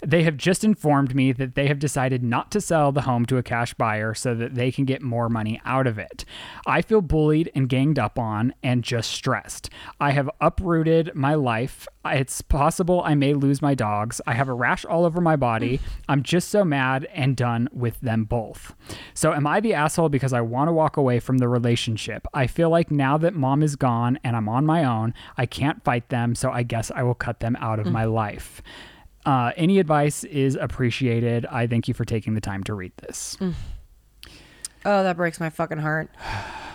They have just informed me that they have decided not to sell the home to a cash buyer so that they can get more money out of it. I feel bullied and ganged up on and just stressed. I have uprooted my life. It's possible I may lose my dogs. I have a rash all over my body. Mm. I'm just so mad and done with them both. So, am I the asshole because I want to walk away from the relationship? I feel like now that mom is gone and I'm on my own, I can't fight them, so I guess I will cut them out of mm. my life. Uh, any advice is appreciated. I thank you for taking the time to read this. Oh, that breaks my fucking heart.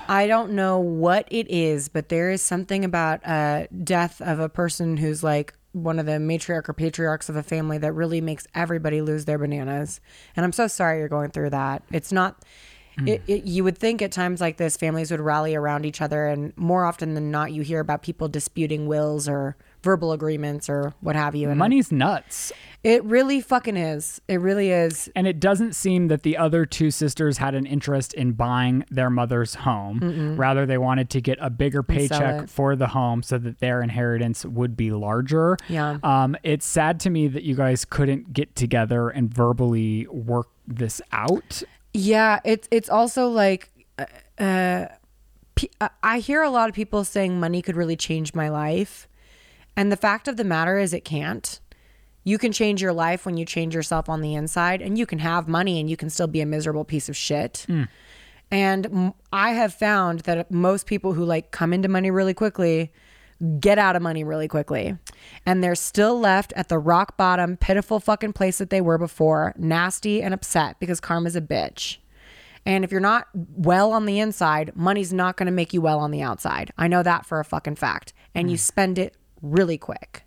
I don't know what it is, but there is something about uh, death of a person who's like one of the matriarch or patriarchs of a family that really makes everybody lose their bananas. And I'm so sorry you're going through that. It's not. It, it, you would think at times like this, families would rally around each other, and more often than not, you hear about people disputing wills or verbal agreements or what have you. And Money's nuts. it really fucking is. It really is. And it doesn't seem that the other two sisters had an interest in buying their mother's home. Rather, they wanted to get a bigger paycheck for the home so that their inheritance would be larger. Yeah. Um, it's sad to me that you guys couldn't get together and verbally work this out. Yeah, it's it's also like uh, uh, uh, I hear a lot of people saying money could really change my life, and the fact of the matter is it can't. You can change your life when you change yourself on the inside, and you can have money and you can still be a miserable piece of shit. Hmm. And I have found that most people who like come into money really quickly get out of money really quickly. And they're still left at the rock bottom, pitiful fucking place that they were before, nasty and upset because karma's a bitch. And if you're not well on the inside, money's not going to make you well on the outside. I know that for a fucking fact. And you hmm. spend it really quick.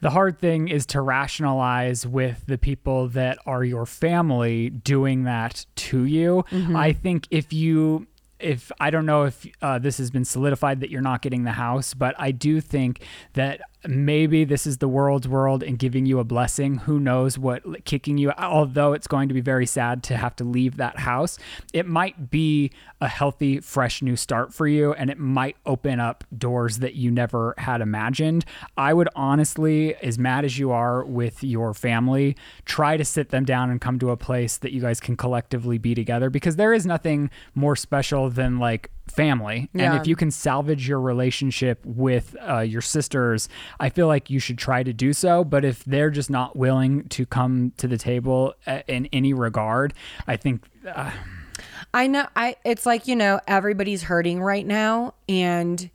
The hard thing is to rationalize with the people that are your family doing that to you. I think if you if I don't know if uh, this has been solidified that you're not getting the house, but I do think that maybe this is the world's world and giving you a blessing. Who knows what kicking you? Although it's going to be very sad to have to leave that house, it might be a healthy, fresh new start for you, and it might open up doors that you never had imagined. I would honestly, as mad as you are with your family, try to sit them down and come to a place that you guys can collectively be together because there is nothing more special than like family. Yeah. And if you can salvage your relationship with uh, your sisters, I feel like you should try to do so. But if they're just not willing to come to the table uh, in any regard, I think. Uh, I know I it's like, you know, everybody's hurting right now and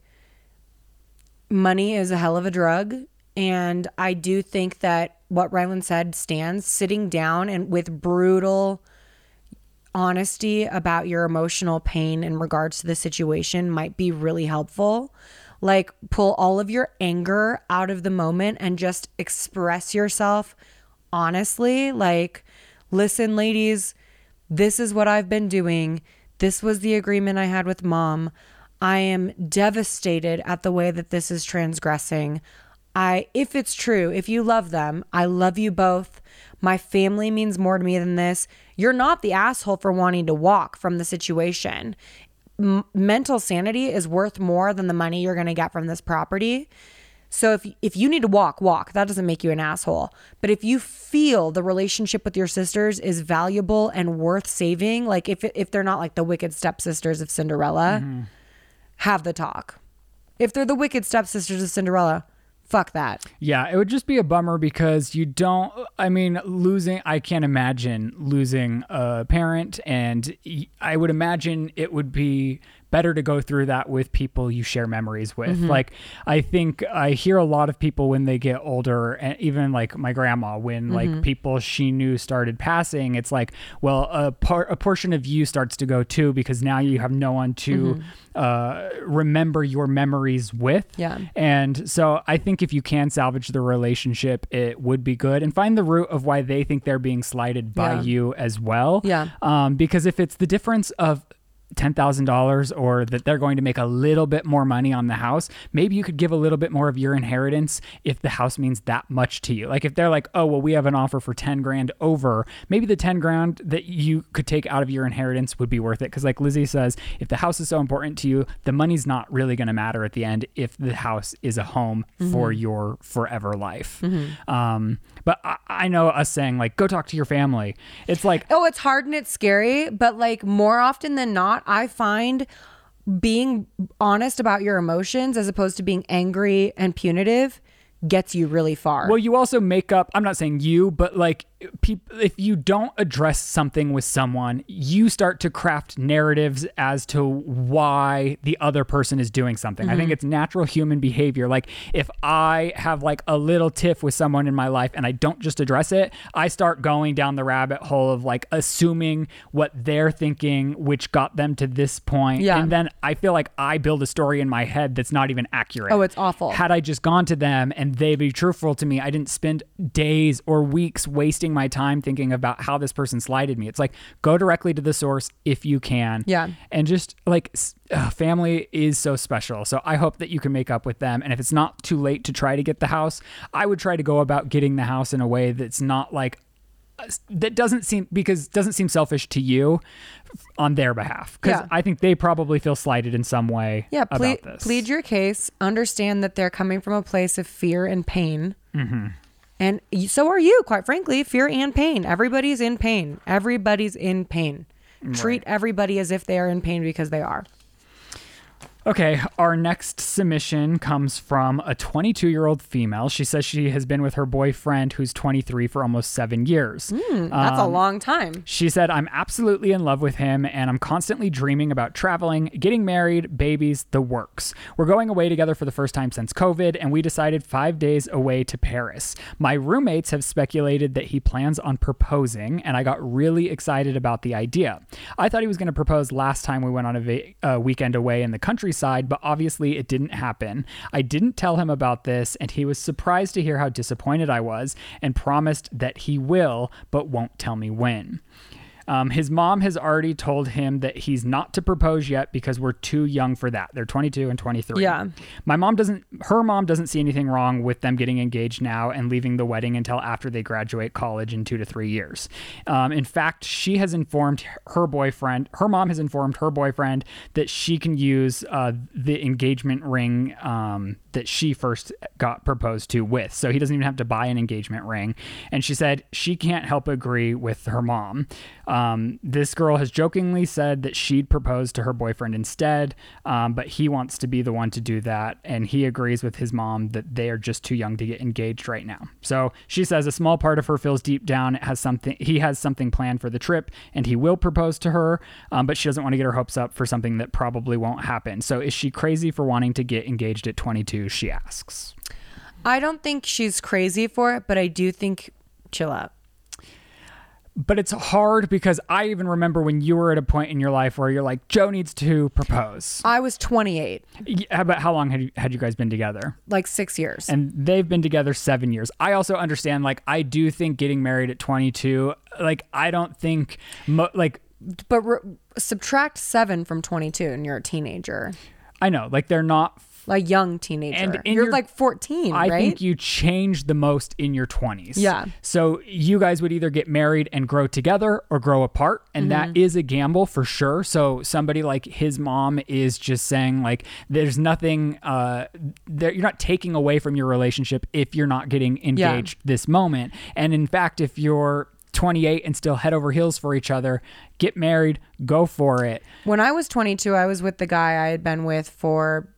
money is a hell of a drug and I do think that what Ryland said stands sitting down and with brutal honesty about your emotional pain in regards to the situation might be really helpful. Like pull all of your anger out of the moment and just express yourself honestly. Like, listen, ladies, this is what I've been doing. This was the agreement I had with mom. I am devastated at the way that this is transgressing. I if it's true, if you love them, I love you both. My family means more to me than this. You're not the asshole for wanting to walk from the situation. M- mental sanity is worth more than the money you're going to get from this property. So if if you need to walk, walk. That doesn't make you an asshole. But if you feel the relationship with your sisters is valuable and worth saving, like if if they're not like the wicked stepsisters of Cinderella, mm-hmm. have the talk. If they're the wicked stepsisters of Cinderella, fuck that. Yeah, it would just be a bummer because you don't. I mean, losing. I can't imagine losing a parent, and I would imagine it would be better to go through that with people you share memories with. Like, I think I hear a lot of people when they get older, and even like my grandma, when like people she knew started passing, it's like, well, a part, a portion of you starts to go too because now you have no one to uh, remember your memories with. Yeah. And so I think if you can salvage the relationship, it would be good and find the root of why they think they're being slighted by Yeah. you as well. Yeah. Um, because if it's the difference of $10,000 or that they're going to make a little bit more money on the house, maybe you could give a little bit more of your inheritance if the house means that much to you. Like if they're like, "Oh, well we have an offer for 10 grand over," maybe the 10 grand that you could take out of your inheritance would be worth it cuz like Lizze says, if the house is so important to you, the money's not really going to matter at the end if the house is a home for your forever life. Um, but I, I know us saying like go talk to your family. It's like Oh, it's hard and it's scary, but like more often than not, I find being honest about your emotions as opposed to being angry and punitive gets you really far. Well, you also make up. I'm not saying you, but like people, if you don't address something with someone, you start to craft narratives as to why the other person is doing something. I think mm-hmm. it's natural human behavior. Like if I have like a little tiff with someone in my life and I don't just address it, I start going down the rabbit hole of like assuming what they're thinking, which got them to this point. Yeah. And then I feel like I build a story in my head that's not even accurate. Oh, it's awful. Had I just gone to them and they be truthful to me, I didn't spend days or weeks wasting my time thinking about how this person slighted me. It's like go directly to the source if you can. Yeah. And just like uh, family is so special. So I hope that you can make up with them. And if it's not too late to try to get the house, I would try to go about getting the house in a way that's not like uh, that doesn't seem because doesn't seem selfish to you on their behalf because Yeah. I think they probably feel slighted in some way yeah, plead, about this. plead your case. Understand that they're coming from a place of fear and pain. Mm-hmm. And so are you, quite frankly, fear and pain. Everybody's in pain. Everybody's in pain. Treat everybody as if they are in pain because they are. Okay, our next submission comes from a 22 year old female. She says she has been with her boyfriend, who's 23, for almost seven years. That's a long time. She said, I'm absolutely in love with him and I'm constantly dreaming about traveling, getting married, babies, the works. We're going away together for the first time since COVID and we decided five days away to Paris. My roommates have speculated that he plans on proposing and I got really excited about the idea. I thought he was going to propose last time we went on a va- uh, weekend away in the countryside, but obviously it didn't happen. I didn't tell him about this and he was surprised to hear how disappointed I was and promised that he will, but won't tell me when. Um, his mom has already told him that he's not to propose yet because we're too young for that. They're 22 and 23. Yeah. My mom doesn't, her mom doesn't see anything wrong with them getting engaged now and leaving the wedding until after they graduate college in two to three years. Um, in fact, she has informed her boyfriend, her mom has informed her boyfriend that she can use uh, the engagement ring um, that she first got proposed to with. So he doesn't even have to buy an engagement ring. And she said she can't help agree with her mom. Um, this girl has jokingly said that she'd propose to her boyfriend instead, um, but he wants to be the one to do that. And he agrees with his mom that they are just too young to get engaged right now. So she says a small part of her feels deep down it has something, he has something planned for the trip and he will propose to her, um, but she doesn't want to get her hopes up for something that probably won't happen. So is she crazy for wanting to get engaged at 22? She asks. I don't think she's crazy for it, but I do think chill out. But it's hard because I even remember when you were at a point in your life where you're like, Joe needs to propose. I was 28, Yeah, but how long had you, had you guys been together? like six years. And they've been together seven years. I also understand, like, I do think getting married at 22, like, I don't think, mo- like, but re- subtract seven from 22 and you're a teenager, I know, like, they're not. Like young teenager. And you're your- like 14, I right? think you change the most in your 20s. Yeah. So you guys would either get married and grow together or grow apart. And that Mm-hmm. is a gamble for sure. So somebody like his mom is just saying, like, there's nothing, uh, there, you're not taking away from your relationship if you're not getting engaged this moment. And in fact, if you're 28 and still head over heels for each other, get married, go for it. When I was 22, I was with the guy I had been with for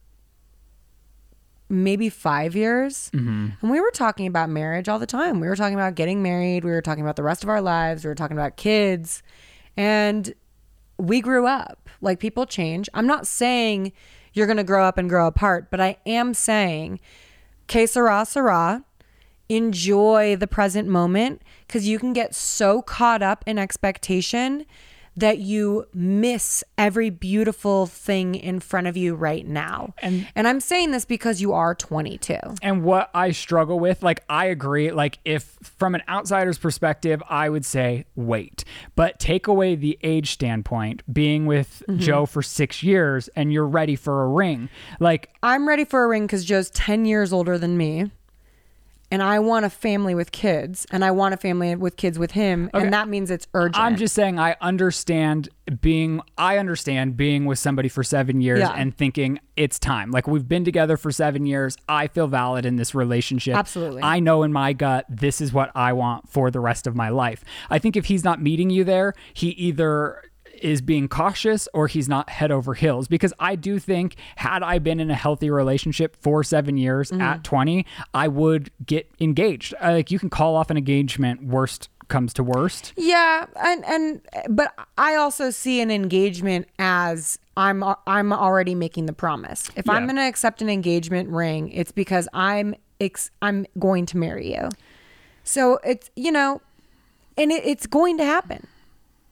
maybe five years. Mm-hmm. And we were talking about marriage all the time. We were talking about getting married. We were talking about the rest of our lives. We were talking about kids. And we grew up. Like people change. I'm not saying you're going to grow up and grow apart, but I am saying, que sera, sera. Enjoy the present moment because you can get so caught up in expectation that you miss every beautiful thing in front of you right now. And- and I'm saying this because you are 22. and what I struggle with, like I agree, like if from an outsider's perspective, I would say wait. But take away the age standpoint, being with mm-hmm. Joe for six years and you're ready for a ring. Like I'm ready for a ring because Joe's 10 years older than me. And I want a family with kids, and I want a family with kids with him, Okay. and that means it's urgent. I'm just saying I understand being I understand being with somebody for 7 years Yeah. and thinking it's time. Like we've been together for 7 years. I feel valid in this relationship. Absolutely. I know in my gut this is what I want for the rest of my life. I think if he's not meeting you there, he either is being cautious or he's not head over heels because I do think had I been in a healthy relationship for 7 years Mm-hmm. at 20, I would get engaged. Uh, Like you can call off an engagement worst comes to worst. Yeah, and and but I also see an engagement as I'm I'm already making the promise. If I'm going to accept an engagement ring, it's because I'm ex- I'm going to marry you. So it's you know, and it, it's going to happen.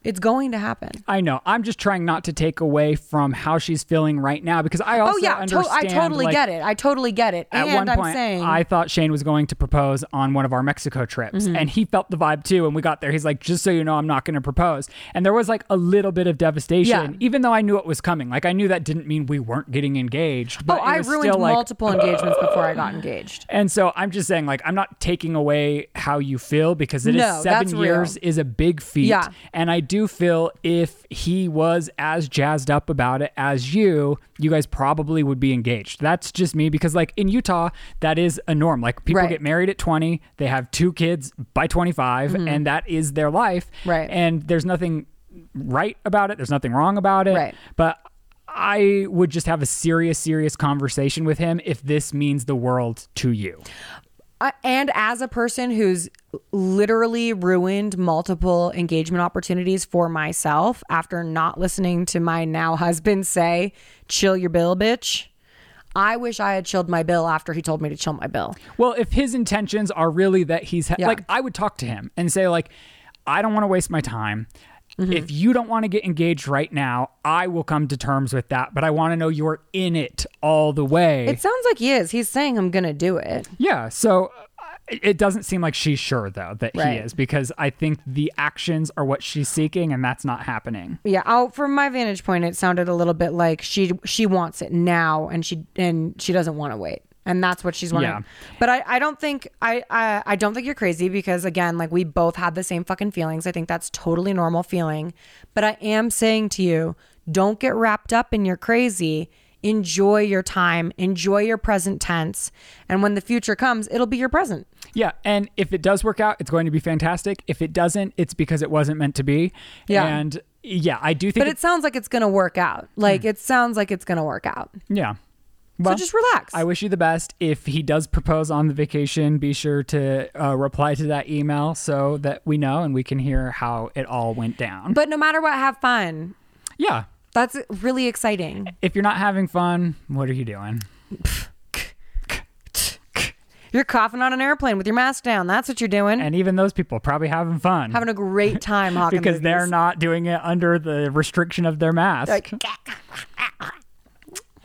It's going to happen. I know. I'm just trying not to take away from how she's feeling right now because I also oh yeah, to- I totally like, get it. I totally get it. At and one I'm point, saying I thought Shane was going to propose on one of our Mexico trips, Mm-hmm. and he felt the vibe too. And we got there, he's like, "Just so you know, I'm not going to propose." And there was like a little bit of devastation, Yeah. even though I knew it was coming. Like I knew that didn't mean we weren't getting engaged. But oh, I ruined still, like, multiple engagements before I got engaged. and so I'm just saying, like, I'm not taking away how you feel because it is No, seven that's real. years is a big feat. Yeah. And I do feel if he was as jazzed up about it as you, you guys probably would be engaged. That's just me because, like, in Utah, that is a norm. Like, people Right. get married at 20, they have two kids by 25, and that is their life. Mm-hmm. Right. And there's nothing right about it, there's nothing wrong about it. Right. But I would just have a serious, serious conversation with him if this means the world to you. Uh, and as a person who's literally ruined multiple engagement opportunities for myself after not listening to my now husband say, chill your bill, bitch. I wish I had chilled my bill after he told me to chill my bill. Well, if his intentions are really that he's Yeah. like, I would talk to him and say, like, I don't want to waste my time. Mm-hmm. If you don't want to get engaged right now, I will come to terms with that. But I want to know you're in it all the way. It sounds like he is. He's saying I'm going to do it. yeah. So it doesn't seem like she's sure though that he is because I think the actions are what she's seeking, and that's not happening. Yeah, oh, from my vantage point, it sounded a little bit like she she wants it now, and she and she doesn't want to wait, and that's what she's wanting. Yeah. But I, I don't think I, I I don't think you're crazy because again, like we both had the same fucking feelings. I think that's totally normal feeling. But I am saying to you, don't get wrapped up in your crazy. Enjoy your time. Enjoy your present tense, and when the future comes, it'll be your present. Yeah, and if it does work out, it's going to be fantastic. If it doesn't, it's because it wasn't meant to be. Yeah. And yeah, I do think. But it sounds like it's gonna work out. Like Hmm. it sounds like it's gonna work out. yeah. Well, so just relax. I wish you the best. If he does propose on the vacation, be sure to uh, reply to that email so that we know and we can hear how it all went down. but no matter what, have fun. yeah, That's really exciting. if you're not having fun, what are you doing? You're coughing on an airplane with your mask down. That's what you're doing. And even those people probably having fun Having a great time hawking because they're not doing it under the restriction of their mask. Like,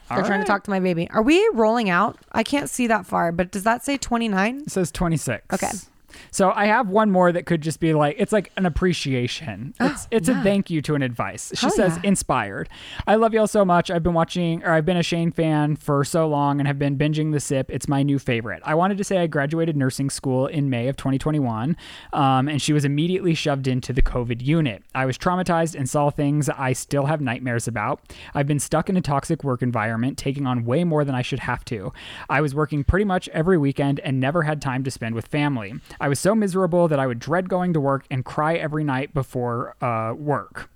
they're trying to talk to my baby. Are we rolling out? I can't see that far, but does that say 29? It says 26. Okay. So I have one more that could just be like it's like an appreciation. It's it's a thank you to an advice. She Hell says yeah. inspired. I love y'all so much. I've been watching or I've been a Shane fan for so long and have been binging the sip. It's my new favorite. I wanted to say I graduated nursing school in May of 2021, um, and she was immediately shoved into the COVID unit. I was traumatized and saw things I still have nightmares about. I've been stuck in a toxic work environment, taking on way more than I should have to. I was working pretty much every weekend and never had time to spend with family. I was so miserable that I would dread going to work and cry every night before uh, work.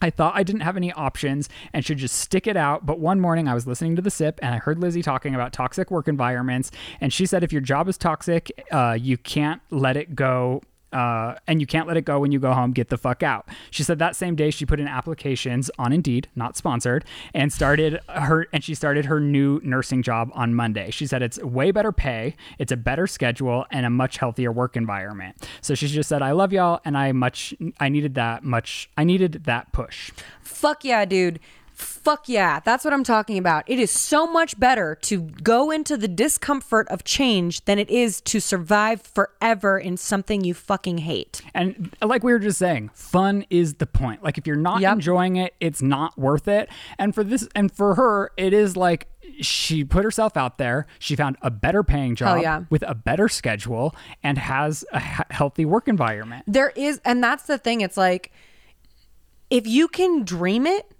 I thought I didn't have any options and should just stick it out. But one morning I was listening to the sip and I heard Lizze talking about toxic work environments. And she said, if your job is toxic, uh, you can't let it go. Uh, and you can't let it go when you go home. Get the fuck out. She said that same day she put in applications on Indeed, not sponsored, and started her and she started her new nursing job on Monday. She said it's way better pay, it's a better schedule, and a much healthier work environment. So she just said, "I love y'all, and I much I needed that much I needed that push." Fuck yeah, dude. Fuck yeah. That's what I'm talking about. It is so much better to go into the discomfort of change than it is to survive forever in something you fucking hate. And like we were just saying, fun is the point. Like if you're not Yep. enjoying it, it's not worth it. And for this and for her, it is like she put herself out there. She found a better paying job yeah. with a better schedule and has a healthy work environment. There is, and that's the thing. It's like, if you can dream it,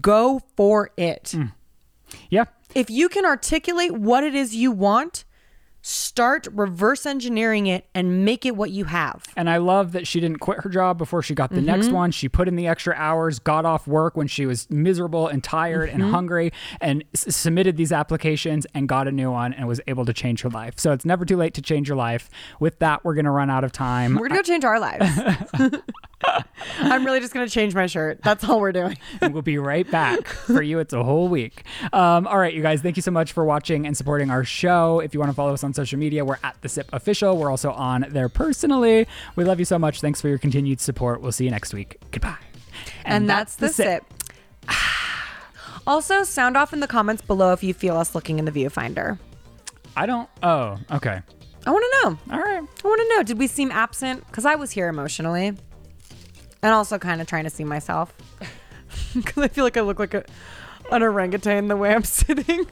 go for it. Mm. Yeah. If you can articulate what it is you want, start reverse engineering it and make it what you have. And I love that she didn't quit her job before she got the next Mm-hmm. one. She put in the extra hours, got off work when she was miserable and tired Mm-hmm. and hungry, and s- submitted these applications and got a new one and was able to change her life. So it's never too late to change your life. With that, we're going to run out of time. We're gonna go change our lives. I'm really just gonna change my shirt. That's all we're doing. and we'll be right back. For you, it's a whole week. Um, all right, you guys, thank you so much for watching and supporting our show. If you want to follow us on social media, we're at The Sip Official. We're also on there personally. We love you so much. Thanks for your continued support. We'll see you next week. Goodbye. And, that's, the sip. Ah. also, sound off in the comments below if you feel us looking in the viewfinder. I don't. Oh, okay. I want to know. All right. I want to know. Did we seem absent? Because I was here emotionally, and also kind of trying to see myself. Because I feel like I look like a an orangutan the way I'm sitting.